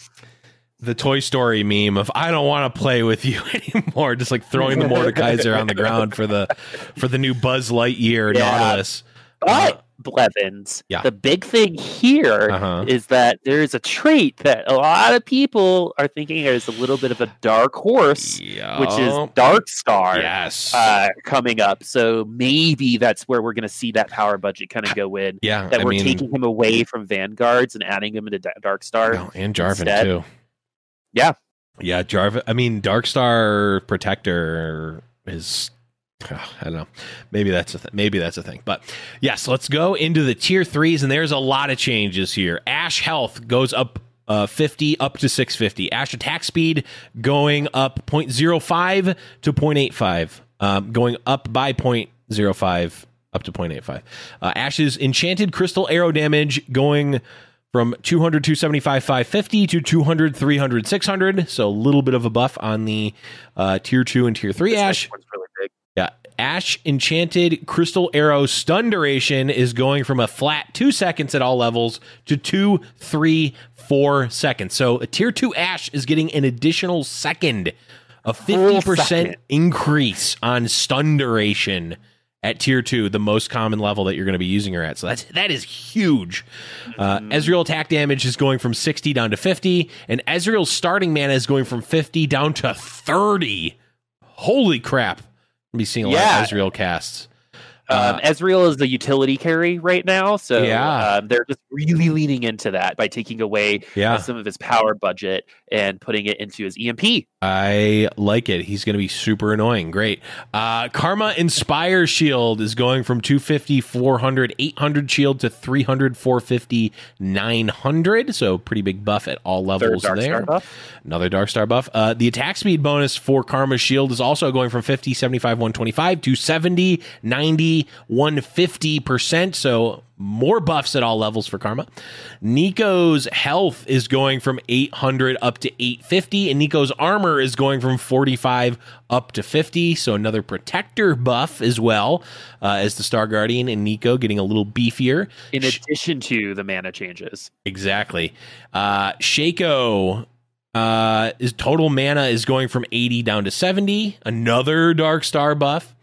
the Toy Story meme of I don't want to play with you anymore. Just like throwing the Mordekaiser on the ground for the, for the new Buzz Lightyear Yeah. Nautilus. But Blevins, Yeah. the big thing here is Uh-huh. that there is a trait that a lot of people are thinking is a little bit of a dark horse, Yeah. which is Dark Star. yes. Uh, coming up, so maybe that's where we're going to see that power budget kind of go in. yeah. That I we're mean, taking him away from Vanguards and adding him into Da- Dark Star. Oh, and Jarvan instead. too. Yeah. Yeah, Jarvan. I mean, Darkstar Protector is. I don't know. Maybe that's a th- maybe that's a thing. But yes, let's go into the tier threes, and there's a lot of changes here. Ashe health goes up uh, 50 up to 650. Ashe attack speed going up 0.05 to 0.85, um, going up by 0.05 up to 0.85. Uh, Ashe's enchanted crystal arrow damage going from 200, 275, 550 to 200, 300, 600. So a little bit of a buff on the uh, tier two and tier three This Ashe. really. Yeah. Ashe Enchanted Crystal Arrow stun duration is going from a flat two seconds at all levels to two, three, four seconds. So a tier two Ashe is getting an additional second, a 50% increase on stun duration at tier two, the most common level that you're going to be using her at. So that's that is huge. Uh, Ezreal attack damage is going from 60 down to 50, and Ezreal's starting mana is going from 50 down to 30. Holy crap. Be seeing a Yeah. lot of Ezreal casts. Um, Ezreal is the utility carry right now, so Yeah. um, they're just really leaning into that by taking away Yeah. uh, some of his power budget and putting it into his EMP. I like it. He's going to be super annoying. Great. Uh, Karma Inspire Shield is going from 250, 400, 800 shield to 300, 450, 900. So pretty big buff at all levels Dark there. Star buff. Another Dark Star buff. Uh, the attack speed bonus for Karma Shield is also going from 50, 75, 125 to 70, 90, 150%. So more buffs at all levels for Karma. Neeko's health is going from 800 up to 850, and Neeko's armor is going from 45 up to 50. So another protector buff as well uh, as the Star Guardian and Neeko getting a little beefier. In addition to the mana changes. Exactly. Uh Shaco uh is total mana is going from 80 down to 70. Another Dark Star buff.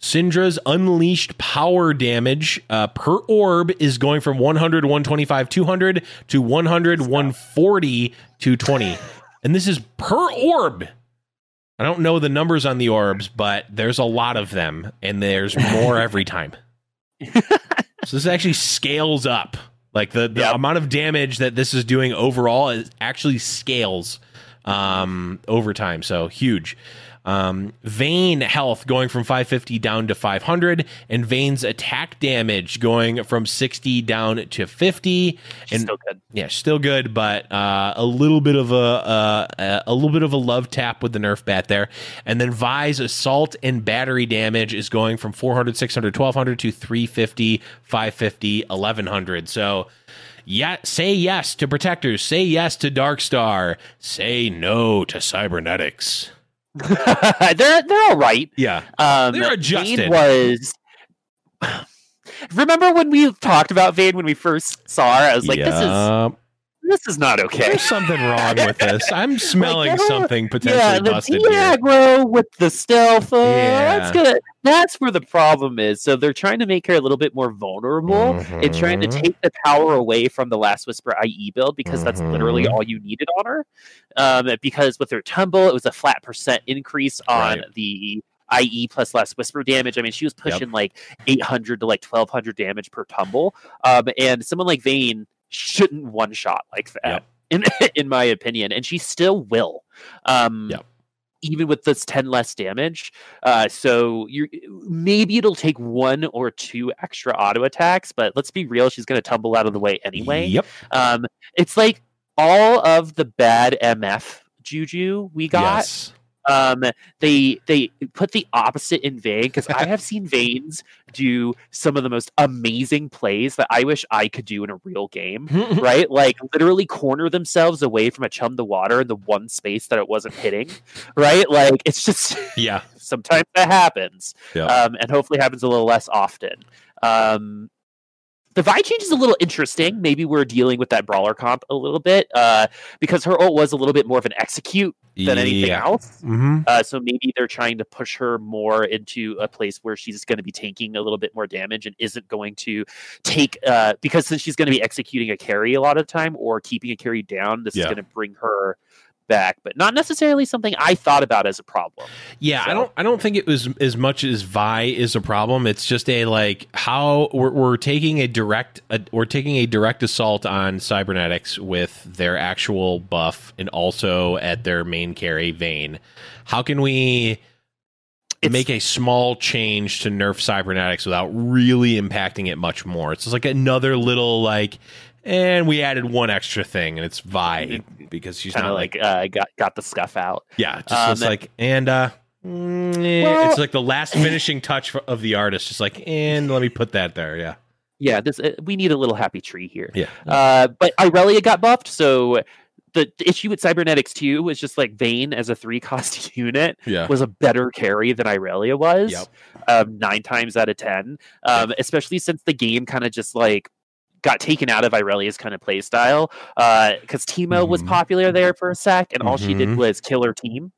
Syndra's unleashed power damage uh, per orb is going from 100, 125, 200 to 100, 140, 220. And this is per orb. I don't know the numbers on the orbs, but there's a lot of them, and there's more every time. so this actually scales up. Like the, the Yep. amount of damage that this is doing overall is actually scales um, over time. So huge. Um, Vayne health going from 550 down to 500, and Vayne's attack damage going from 60 down to 50. She's and still good. yeah, still good, but uh, a little bit of a uh, a little bit of a love tap with the Nerf bat there. And then Vi's assault and battery damage is going from 400, 600, 1200 to 350, 550, 1100. So yeah, say yes to protectors, say yes to Darkstar, say no to cybernetics. they're they're all right. Yeah. Um, They're adjusted. Vayne was. Remember when we talked about Vayne when we first saw her? I was like, "This is. This is not okay." There's something wrong with this. I'm smelling Like, oh, something potentially yeah, the busted here. aggro with the stealth. Uh, Yeah. That's gonna. That's where the problem is. So they're trying to make her a little bit more vulnerable and trying to Mhm. take the power away from the Last Whisper IE build because that's literally Mhm. all you needed on her. Um, because with her tumble, it was a flat percent increase on Right. the IE plus Last Whisper damage. I mean, she was pushing like 800 to like 1200 damage per tumble. Um, and someone like Vayne shouldn't one shot like that. In, in my opinion, and she still will. Um, Yep. even with this 10 less damage. Uh, so you're maybe it'll take one or two extra auto attacks, but let's be real, she's going to tumble out of the way anyway. Yep. Um, it's like all of the bad MF juju we got. Yes. Um, they they put the opposite in Vayne because I have seen Vaynes do some of the most amazing plays that I wish I could do in a real game right? Like literally corner themselves away from a chum the water in the one space that it wasn't hitting, right? Like it's just yeah. sometimes that happens, Yeah. um, and hopefully happens a little less often. Um, the Vi change is a little interesting. Maybe we're dealing with that brawler comp a little bit uh, because her ult was a little bit more of an execute than anything Yeah. else. Mm-hmm. Uh, so maybe they're trying to push her more into a place where she's going to be taking a little bit more damage and isn't going to take uh, because since she's going to be executing a carry a lot of the time or keeping a carry down, this is going to bring her back, but not necessarily something I thought about as a problem. Yeah, I don't. I don't think it was as much as Vi is a problem. It's just a like how we're, we're taking a direct. A, we're taking a direct assault on cybernetics with their actual buff and also at their main carry Vayne. How can we It's- make a small change to nerf cybernetics without really impacting it much more? It's just like another little like. And we added one extra thing, and it's Vi because she's not like like uh, got got the scuff out. yeah, just Um, it's like and uh mm, Well- it's like the last finishing touch for, of the artist just like and let me put that there, yeah. Yeah, this uh, we need a little happy tree here. Yeah. Uh, but Irelia got buffed, so the, the issue with Cybernetics 2 was just like Vayne as a three cost unit Yeah. was a better carry than Irelia was. Yep. Um, nine times out of ten. Um, especially since the game kind of just like got taken out of Irelia's kind of play style. Because Teemo was Mhm. popular there for a sec, and all she did Mhm. was kill her team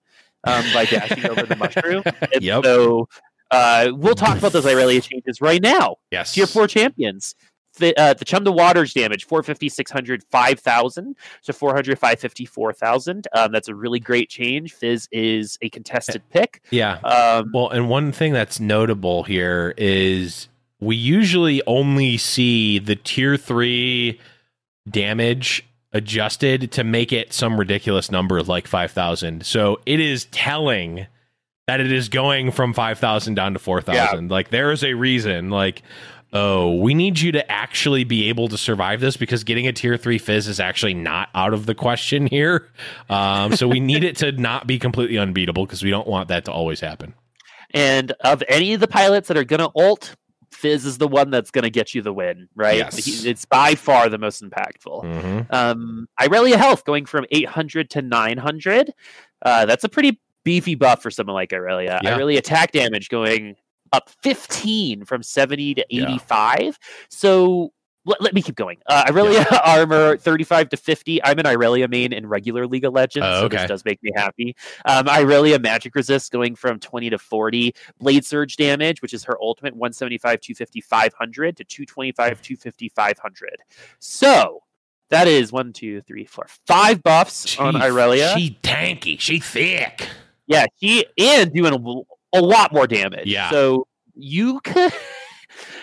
um, by dashing over the mushroom. And Yep. So uh, we'll talk about those Irelia changes right now. Yes. Tier 4 champions. The, uh, the Chum the Waters damage 450, 600, 5,000 to 400, 550, 4,000. Um, that's a really great change. Fizz is a contested pick. Yeah. Um, Well, and one thing that's notable here is we usually only see the tier 3 damage adjusted to make it some ridiculous number like 5000. So it is telling that it is going from 5000 down to 4000. Like there is a reason like oh, we need you to actually be able to survive this because getting a tier three fizz is actually not out of the question here. Um, so we need it to not be completely unbeatable because we don't want that to always happen. and of any of the pilots that are going to ult, Fizz is the one that's going to get you the win, right? Yes. He- it's by far the most impactful. Mhm. Um, Irelia Health going from 800 to 900. Uh, that's a pretty beefy buff for someone like Irelia. Yeah. Irelia attack damage going up 15 from 70 to Yeah. 85. So let, let me keep going. Uh, Irelia armor 35 to 50. I'm an Irelia main in regular League of Legends, Oh, so this does make me happy. Um, Irelia magic resist going from 20 to 40. Blade surge damage, which is her ultimate 175, 250, 500 to 225, 250, 500. So that is one, two, three, four, five buffs on Irelia. She tanky. She thick. yeah, she and doing a, a lot more damage. Yeah. So you could.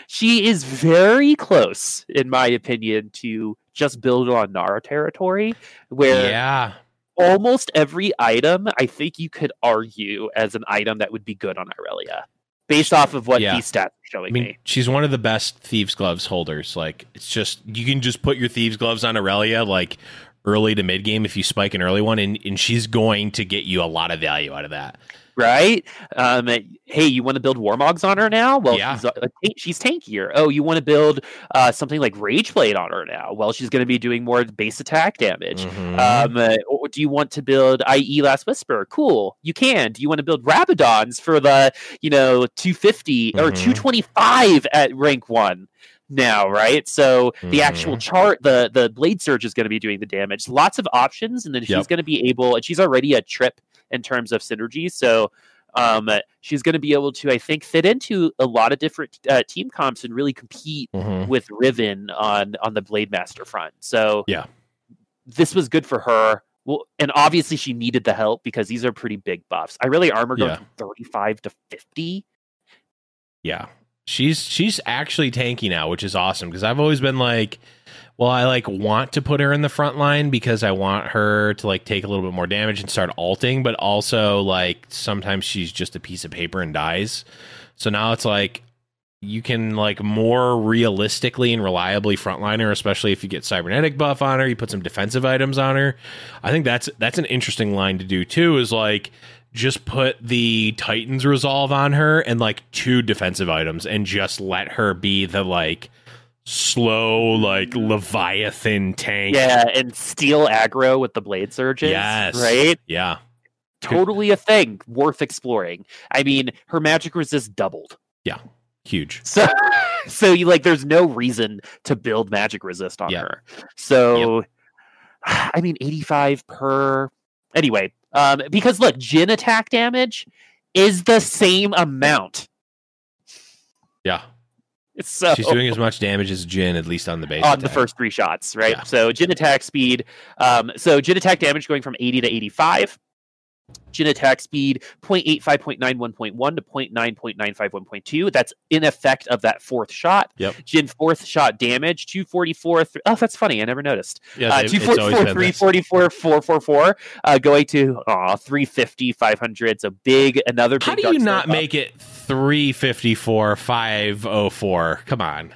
she is very close, in my opinion, to just build on Nara territory, where Yeah. almost every item, I think you could argue as an item that would be good on Irelia, based off of what Yeah. these stats are showing I mean, me. she's one of the best thieves gloves holders. Like it's just you can just put your thieves gloves on Irelia like early to mid game if you spike an early one, and, and she's going to get you a lot of value out of that. Right? Um, hey, you want to build Warmogs on her now? Well, Yeah. she's, uh, she's tankier. Oh, you want to build uh, something like Rage Blade on her now? Well, she's going to be doing more base attack damage. Mhm. Um, uh, or do you want to build IE Last Whisper? Cool, you can. Do you want to build Rabadons for the you know 250 or Mhm. 225 at rank one? Now, right? So the actual Mhm. chart, the the Blade Surge is going to be doing the damage. Lots of options, and then she's going to be able. And she's already a trip in terms of synergy, so. Um, she's going to be able to, I think, fit into a lot of different uh, team comps and really compete Mhm. with Riven on on the Blade Master front. So Yeah. this was good for her. Well, and obviously she needed the help because these are pretty big buffs. Irelia armor goes Yeah. from thirty five to fifty. Yeah. She's she's actually tanky now, which is awesome because I've always been like, well, I like want to put her in the front line because I want her to like take a little bit more damage and start alting, but also like sometimes she's just a piece of paper and dies. So now it's like you can like more realistically and reliably frontline her, especially if you get cybernetic buff on her, you put some defensive items on her. I think that's that's an interesting line to do too, is like just put the Titans resolve on her and like two defensive items and just let her be the like slow like leviathan tank. Yeah, and steal aggro with the blade surges. Yes. Right? Yeah. Totally a thing worth exploring. I mean, her magic resist doubled. Yeah. Huge. So so you like there's no reason to build magic resist on her. So I mean 85 per anyway. Um because look, Jhin attack damage is the same amount. Yeah. So She's doing as much damage as Jhin, at least on the base. on the first three shots, right? Yeah. So Jhin attack speed. Um, so Jhin attack damage going from 80 to 85. Jhin attack speed 0.85.91.1 to 0.9.951.2. That's in effect of that fourth shot. Yep. Jhin fourth shot damage 244. Th- oh, that's funny. I never noticed. Yeah, Uh, they- it's always 244, 344, 444, uh, going to aw, 350, 500. So big, another big. How do you not make it 354 504? Come on.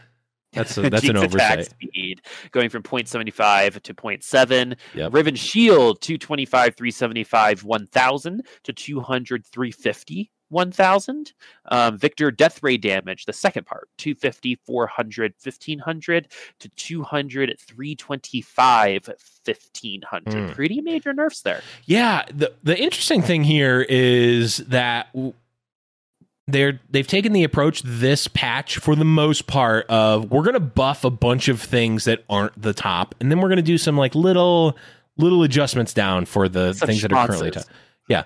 That's a, that's an oversight. speed going from 0.75 to 0.7. Yep. Riven Shield 225, 375, 1000 to 200, 350. 1000 um, Viktor death ray damage the second part 250 400 1500 to 200 325 1500 Hmm. pretty major nerfs there Yeah, the the interesting thing here is that w- they're they've taken the approach this patch for the most part of we're going to buff a bunch of things that aren't the top and then we're going to do some like little little adjustments down for the Some things that are currently top. Yeah.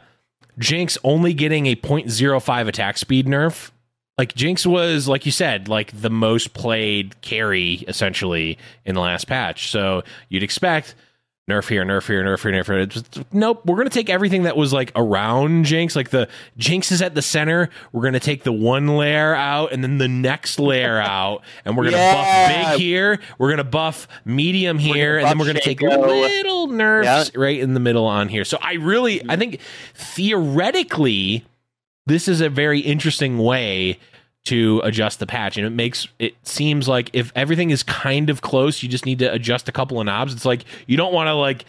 Jinx only getting a 0.05 attack speed nerf. Like Jinx was like you said like the most played carry essentially in the last patch. So you'd expect nerf here, nerf here, nerf here, nerf here. Just- nope. We're gonna take everything that was like around Jinx, like the Jinx is at the center. We're gonna take the one layer out and then the next layer out, and we're gonna Yeah. buff big here. We're gonna buff medium here, and then we're gonna take little nerfs right in the middle on here. So I really, I think theoretically, this is a very interesting way to adjust the patch and it makes it seems like if everything is kind of close you just need to adjust a couple of knobs it's like you don't want to like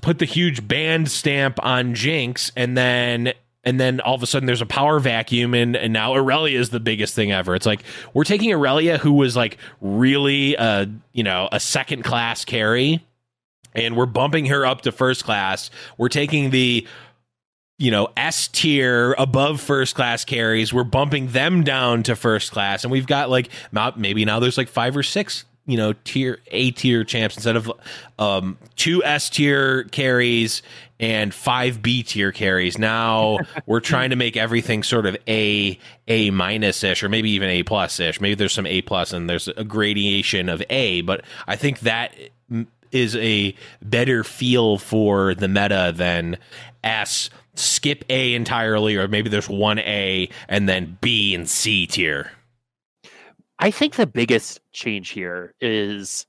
put the huge band stamp on jinx and then and then all of a sudden there's a power vacuum and, and now Irelia is the biggest thing ever. It's like we're taking Irelia who was like really uh you know a second class carry and we're bumping her up to first class. We're taking the you know S tier above first class carries. We're bumping them down to first class, and we've got like maybe now there's like five or six you know tier A tier champs instead of um, two S tier carries and five B tier carries. Now we're trying to make everything sort of A A minus ish, or maybe even A plus ish. Maybe there's some A plus and there's a gradation of A, but I think that mm, a better feel for the meta than S skip A entirely, or maybe there's one A and then B and C tier. I think the biggest change here is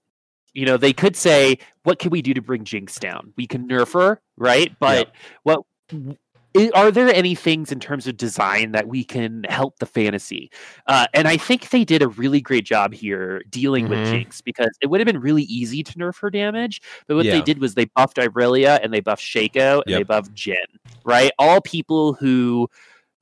You know, they could say, "What can we do to bring Jinx down? We can nerf her, right?" But what i- are there any things in terms of design that we can help the fantasy? Uh, and I think they did a really great job here dealing with Mhm. Jinx because it would have been really easy to nerf her damage. But what Yeah. they did was they buffed Irelia and they buffed Shaco and they Yep. buffed Jhin, right? All people who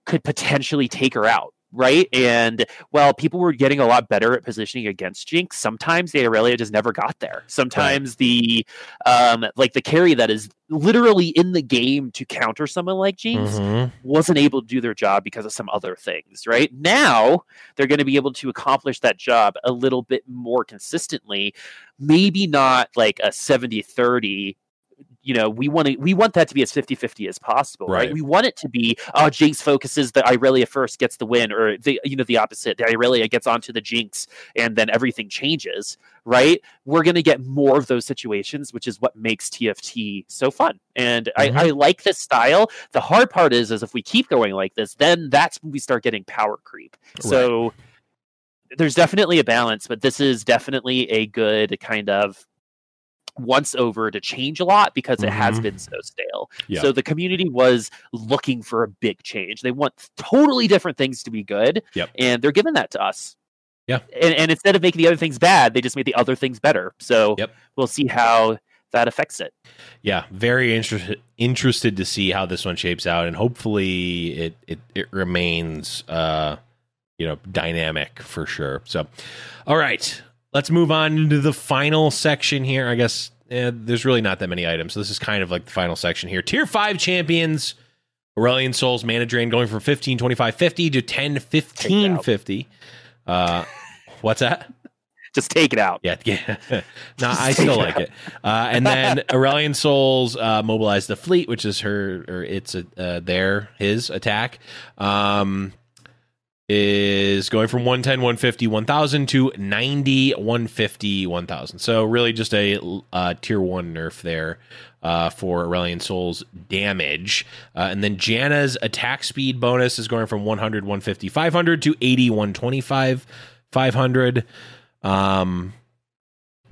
could potentially take her out. Right. And well, people were getting a lot better at positioning against Jinx. Sometimes the Irelia just never got there. Sometimes the um like the carry that is literally in the game to counter someone like Jinx Mhm. wasn't able to do their job because of some other things, right? Now they're going to be able to accomplish that job a little bit more consistently. Maybe not like a 70 30. You know, we want to we want that to be as 50-50 as possible, right? Right. We want it to be oh Jinx focuses the Irelia first gets the win, or the you know the opposite. The Irelia gets onto the Jinx and then everything changes, right? We're gonna get more of those situations, which is what makes TFT so fun. And Mhm. I, I like this style. The hard part is, is if we keep going like this, then that's when we start getting power creep. So there's definitely a balance, but this is definitely a good kind of once over to change a lot because it has Mhm. been so stale. Yeah. So the community was looking for a big change. They want totally different things to be good. Yep. And they're giving that to us. Yeah. And, and instead of making the other things bad, they just made the other things better. So Yep. we'll see how that affects it. Yeah, very interested interested to see how this one shapes out, and hopefully it it, it remains uh, you know dynamic for sure. So, all right, let's move on to the final section here. I guess eh, there's really not that many items, so this is kind of like the final section here. Tier five champions. Aurelion Sol's mana drain going from 15 25 50 to 10 15 50. Uh, what's that? Just take it out. Yeah, yeah. no, I still like it. Uh, and then Aurelion Sol's uh, mobilized the fleet, which is her or it's a, uh, their his attack. Um, is going from 110 150 1000 to 90 150 1000 so really just a uh, tier 1 nerf there uh, for Aurelion Sol's damage. Uh, and then Janna's attack speed bonus is going from 100 150 500 to 80 125 500 um,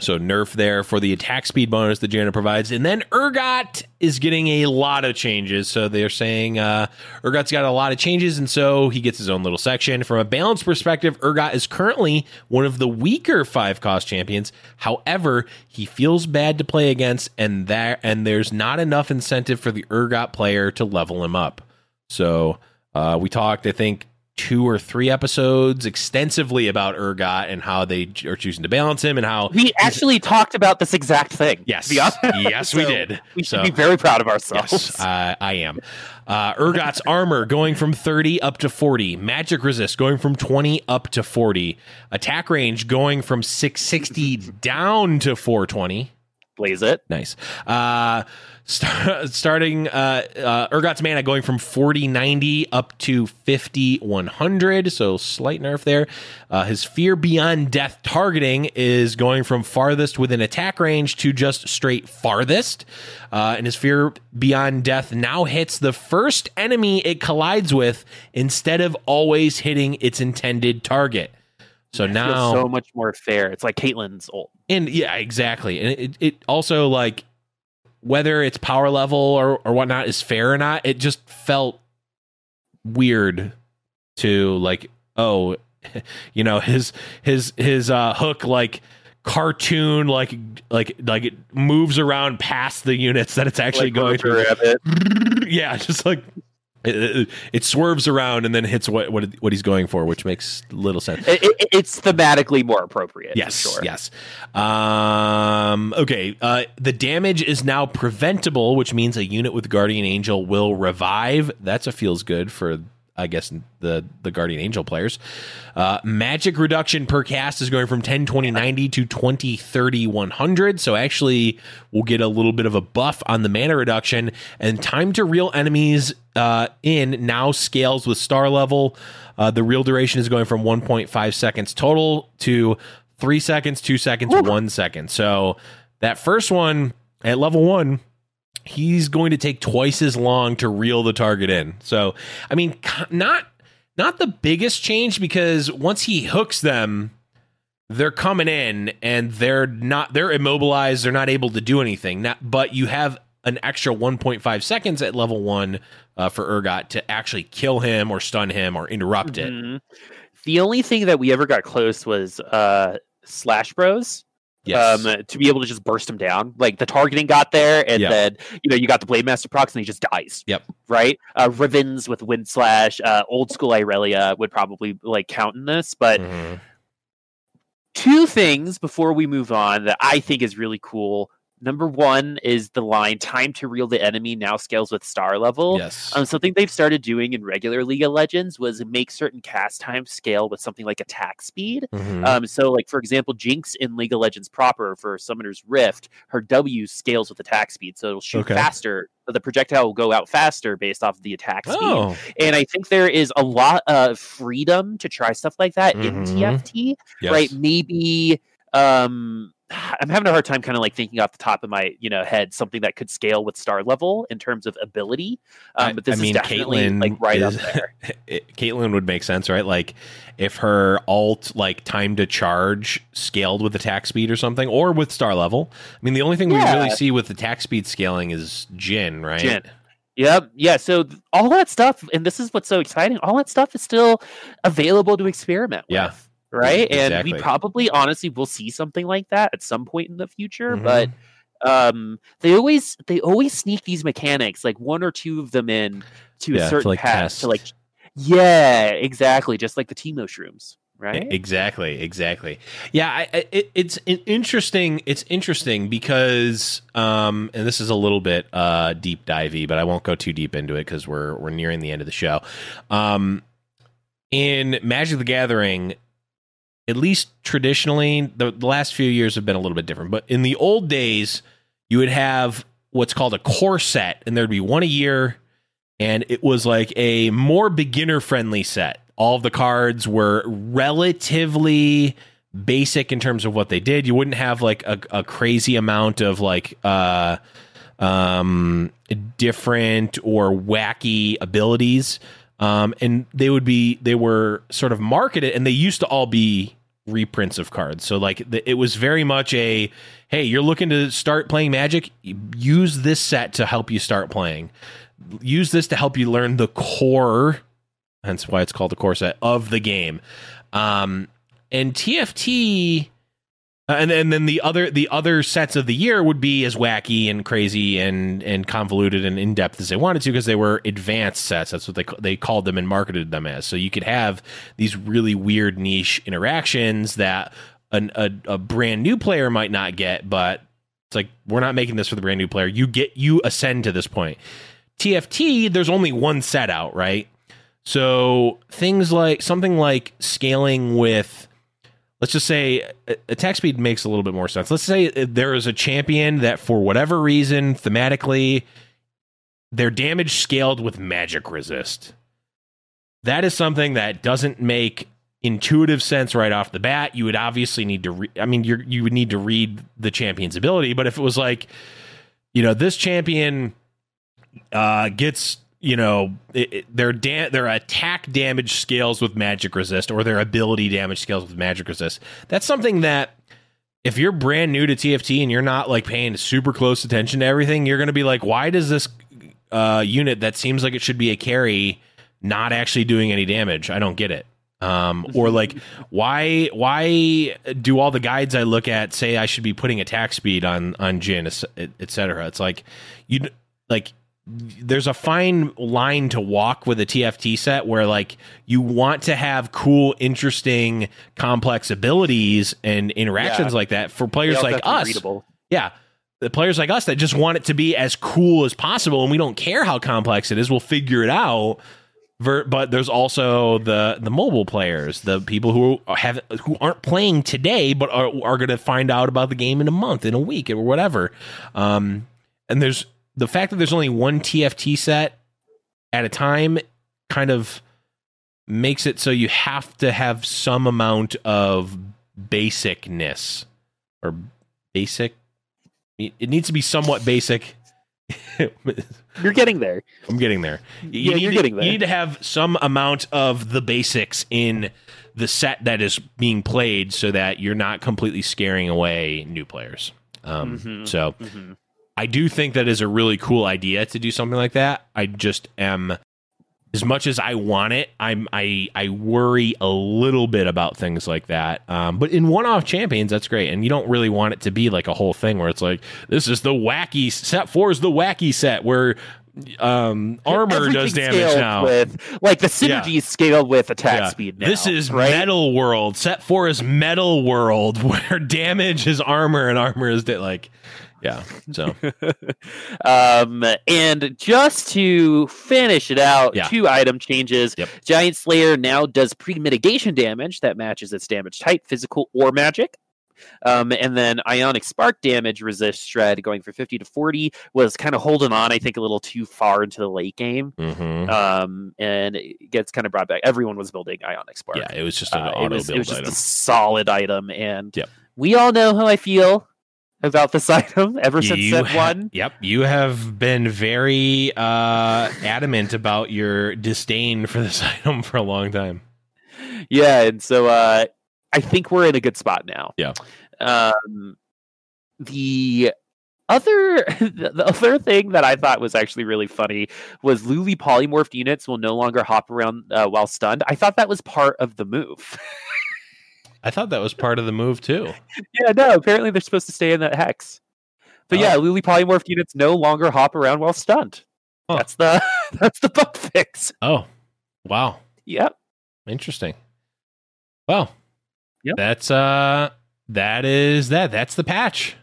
so nerf there for the attack speed bonus that Janna provides. And then Urgot is getting a lot of changes. So they're saying uh, Urgot's got a lot of changes, and so he gets his own little section. From a balance perspective, Urgot is currently one of the weaker five cost champions. However, he feels bad to play against, and there and there's not enough incentive for the Urgot player to level him up. So uh, we talked, I think, two or three episodes extensively about Urgot and how they are choosing to balance him and how We actually talked about this exact thing. Yes. to be honest. Yes, we did. We should So- be very proud of ourselves. Yes, uh, I am. Uh, Urgot's armor going from 30 up to 40. Magic resist going from 20 up to 40. Attack range going from 660 down to 420. Blaze it. Nice. Uh, star- starting uh, uh, Urgot's mana going from 40 90 up to 50 100. So slight nerf there. Uh, his Fear Beyond Death targeting is going from farthest within attack range to just straight farthest. Uh, and his Fear Beyond Death now hits the first enemy it collides with instead of always hitting its intended target. So now so much more fair. It's like Caitlyn's ult. and yeah, exactly. And it, it also like whether it's power level or, or whatnot is fair or not, it just felt weird to like, oh, you know, his his his uh hook like cartoon like like like it moves around past the units that it's actually Like going through. Rabbit. yeah, just like it, it, it swerves around and then hits what what what he's going for, which makes little sense. It- it- it's thematically more appropriate. Yes, sure. yes. Um, okay. Uh, the damage is now preventable, which means a unit with Guardian Angel will revive. That's a feels good for, I guess, the the Guardian Angel players. Uh, magic reduction per cast is going from 10, 20, 90 to 20, 30, 100. So actually, we'll get a little bit of a buff on the mana reduction. And time to real enemies uh, in now scales with star level. Uh, the real duration is going from 1.5 seconds total to three seconds, two seconds, one second. So that first one at level one, he's going to take twice as long to reel the target in. So I mean, not not the biggest change because once he hooks them, they're coming in and they're not they're immobilized they're not able to do anything not, but you have an extra 1.5 seconds at level one uh, for Urgot to actually kill him or stun him or interrupt it Mhm. The only thing that we ever got close was uh, Slash Bros. Yes Um, to be able to just burst him down, like the targeting got there, and Yeah. then you know you got the Blade Master procs, and he just dies. Yep. Right. Uh, Rivens with Wind Slash, uh, old school Irelia would probably like count in this, but Mhm. two things before we move on that I think is really cool. Number one is the line "Time to reel the enemy now scales with star level." yes Um, something they've started doing in regular League of Legends was make certain cast times scale with something like attack speed. Mhm. Um, so, like for example, Jinx in League of Legends proper for Summoner's Rift, her W scales with attack speed, so it'll shoot Okay. faster. The projectile will go out faster based off of the attack speed. oh And I think there is a lot of freedom to try stuff like that in Mhm. TFT yes. right maybe um i'm having a hard time kind of like thinking off the top of my you know head something that could scale with star level in terms of ability um, but this I mean, is definitely Caitlyn like right is- up there it, Caitlyn would make sense, right? Like if her alt like time to charge scaled with attack speed or something, or with star level. I mean, the only thing we really see with attack speed scaling is Jhin, right? Jhin. Yep. Yeah. So all that stuff, and this is what's so exciting. All that stuff is still available to experiment with. Yeah. Right. And Exactly. we probably, honestly, will see something like that at some point in the future. Mhm. But um, they always they always sneak these mechanics, like one or two of them in to Yeah, a to, certain like, path test. to like. Yeah. Exactly. Just like the Teemo shrooms. Right. Exactly, exactly. Yeah, I, I, it, it's interesting. It's interesting because, um, and this is a little bit uh, deep divey, but I won't go too deep into it because we're we're nearing the end of the show. Um, in Magic the Gathering, at least traditionally, the, the last few years have been a little bit different. But in the old days, you would have what's called a core set, and there'd be one a year, and it was like a more beginner friendly set. All of the cards were relatively basic in terms of what they did. You wouldn't have like a, a crazy amount of like uh um different or wacky abilities. Um and they would be they were sort of marketed and they used to all be reprints of cards. So like the, it was very much a hey, you're looking to start playing Magic, use this set to help you start playing. Use this to help you learn the core, hence why it's called the core set of the game. Um, and TFT, Uh, and and then the other the other sets of the year would be as wacky and crazy and and convoluted and in depth as they wanted to because they were advanced sets. That's what they they called them and marketed them as. So you could have these really weird niche interactions that an, a a brand new player might not get, but it's like we're not making this for the brand new player. You get you ascend to this point. TFT, there's only one set out, right? So things like something like scaling with, let's just say uh, uh, attack speed makes a little bit more sense. Let's say uh, there is a champion that for whatever reason, thematically, their damage scaled with magic resist. That is something that doesn't make intuitive sense right off the bat. You would obviously need to, re- I mean, you you would need to read the champion's ability. But if it was like, you know, this champion uh, gets you know it, it- their da- their attack damage scales with magic resist or their ability damage scales with magic resist. That's something that if you're brand new to TFT and you're not like paying super close attention to everything, you're going to be like, why does this uh, unit that seems like it should be a carry not actually doing any damage? I don't get it. Um, or like why why do all the guides I look at say I should be putting attack speed on on Jhin et cetera? It's like you like there's a fine line to walk with a TFT set where like you want to have cool, interesting, complex abilities and interactions Yeah. like that for players like have to be us. readable. Yeah. The players like us that just want it to be as cool as possible and we don't care how complex it is, we'll figure it out. But there's also the the mobile players, the people who have who aren't playing today, but are are going to find out about the game in a month, in a week, or whatever. Um, and there's the fact that there's only one TFT set at a time, kind of makes it so you have to have some amount of basicness or basic. It needs to be somewhat basic You're getting there. I'm getting there. You Yeah, need you're to, getting there. You need to have some amount of the basics in the set that is being played, so that you're not completely scaring away new players. Um, Mhm. So Mhm. I do think that is a really cool idea to do something like that. I just am as much as I want it, I'm I I worry a little bit about things like that. Um, but in one-off champions, that's great, and you don't really want it to be like a whole thing where it's like this is the wacky set four is the wacky set where um, armor does damage now. With like the synergy is scaled with attack Yeah. speed. Now, this is right? metal world. Set four is metal world where damage is armor and armor is da- like yeah. So um, and just to finish it out, Yeah. two item changes. Yep. Giant Slayer now does pre mitigation damage that matches its damage type, physical or magic. Um, and then Ionic Spark damage resist shred going for 50 to 40 was kind of holding on, I think, a little too far into the late game. mhm. Um, and it gets kind of brought back. Everyone was building Ionic Spark. yeah, it was just an Uh, auto it was, build it was just item. a solid item. And Yep. we all know how I feel about this item ever since You set ha- one. Yep, you have been very uh, adamant about your disdain for this item for a long time. yeah and so uh i think we're in a good spot now Yeah. um the other the other thing that i thought was actually really funny was Lulu polymorphed units will no longer hop around uh, while stunned i thought that was part of the move I thought that was part of the move too. yeah no apparently they're supposed to stay in that hex but Oh. yeah Lulu polymorph units no longer hop around while stunned Huh. that's the that's the bug fix Oh, wow, yep interesting. Well, Yep. that's uh, that is that. That's the patch.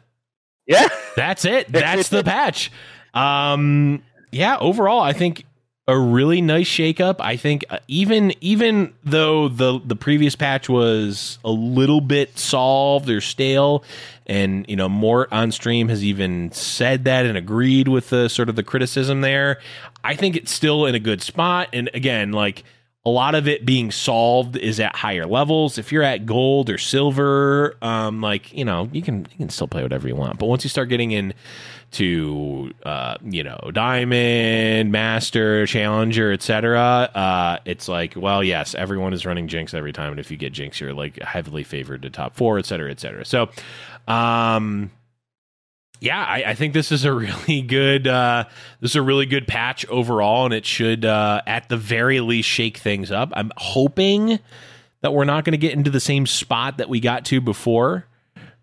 yeah That's it. That's the patch. Um, yeah. Overall, I think a really nice shakeup. I think uh, even even though the the previous patch was a little bit solved or stale, and you know Mort on stream has even said that and agreed with the sort of the criticism there. I think it's still in a good spot. And again, like a lot of it being solved is at higher levels. If you're at gold or silver, um, like you know, you can you can still play whatever you want. But once you start getting in to uh, you know diamond, master, challenger, etc., uh, it's like, well, yes, everyone is running Jinx every time, and if you get Jinx, you're like heavily favored to top four, etc., etc. So, um, yeah, I, I think this is a really good uh, this is a really good patch overall, and it should uh, at the very least shake things up. I'm hoping that we're not going to get into the same spot that we got to before,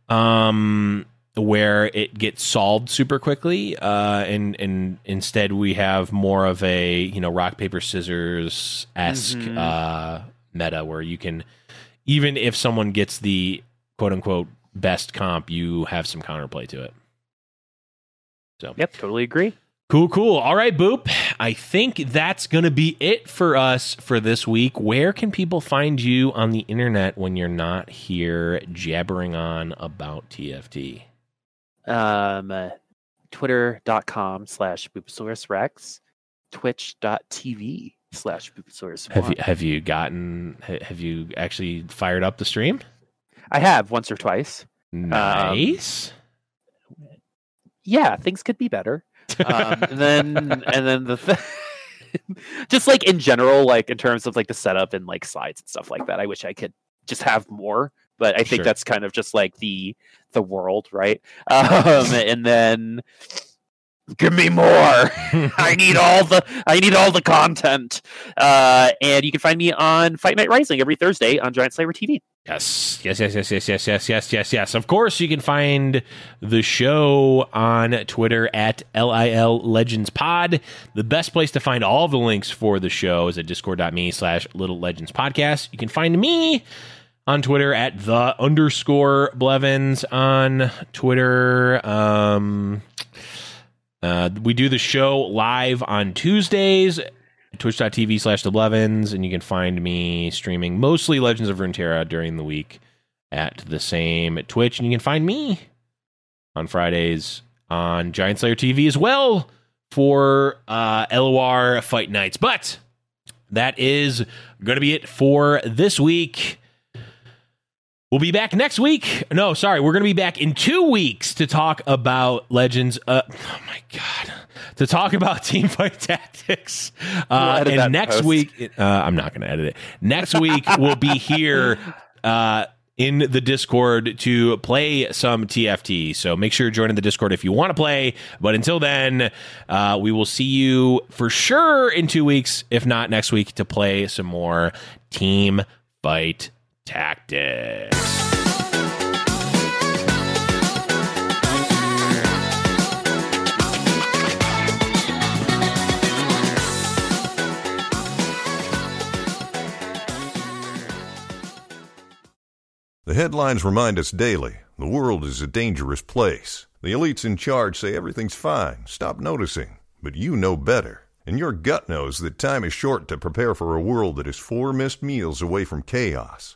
um, where it gets solved super quickly, uh, and and instead we have more of a you know rock paper scissors esque Mhm. uh, meta where you can even if someone gets the quote unquote best comp, you have some counterplay to it. So yep totally agree Cool, cool. All right, Boop. I think that's going to be it for us for this week. Where can people find you on the internet when you're not here jabbering on about TFT? um, uh, twitter.com slash Booposaurus Rex, twitch.tv slash Booposaurus Have you have you gotten have you actually fired up the stream? I have once or twice. Nice. Yeah, things could be better. Um, and then, and then the th- just like in general, like in terms of like the setup and like slides and stuff like that. I wish I could just have more, but I think Sure. that's kind of just like the the world, right? Um, and then give me more. I need all the I need all the content. Uh, and you can find me on Fight Night Rising every Thursday on Giant Slayer TV. Yes, yes, yes, yes, yes, yes, yes, yes, yes, yes. Of course, you can find the show on Twitter at LIL Legends Pod. The best place to find all the links for the show is at discord.me slash Little Legends Podcast. You can find me on Twitter at the underscore Blevins on Twitter. Um, uh, we do the show live on Tuesdays twitch.tv slash the Blevins, and you can find me streaming mostly Legends of Runeterra during the week at the same Twitch. And you can find me on Fridays on Giant Slayer TV as well for uh, LOR Fight Nights. But that is going to be it for this week. We'll be back next week. No, sorry, we're going to be back in two weeks to talk about Legends. Uh, oh my god, to talk about team fight tactics. Uh, and next post. week, uh, I'm not going to edit it. Next week we'll be here. Uh, in the Discord to play some TFT. So make sure you're joining the Discord if you want to play. But until then, uh, we will see you for sure in two weeks, if not next week, to play some more team fight tactics. The headlines remind us daily the world is a dangerous place. The elites in charge say everything's fine, stop noticing. But you know better. And your gut knows that time is short to prepare for a world that is four missed meals away from chaos.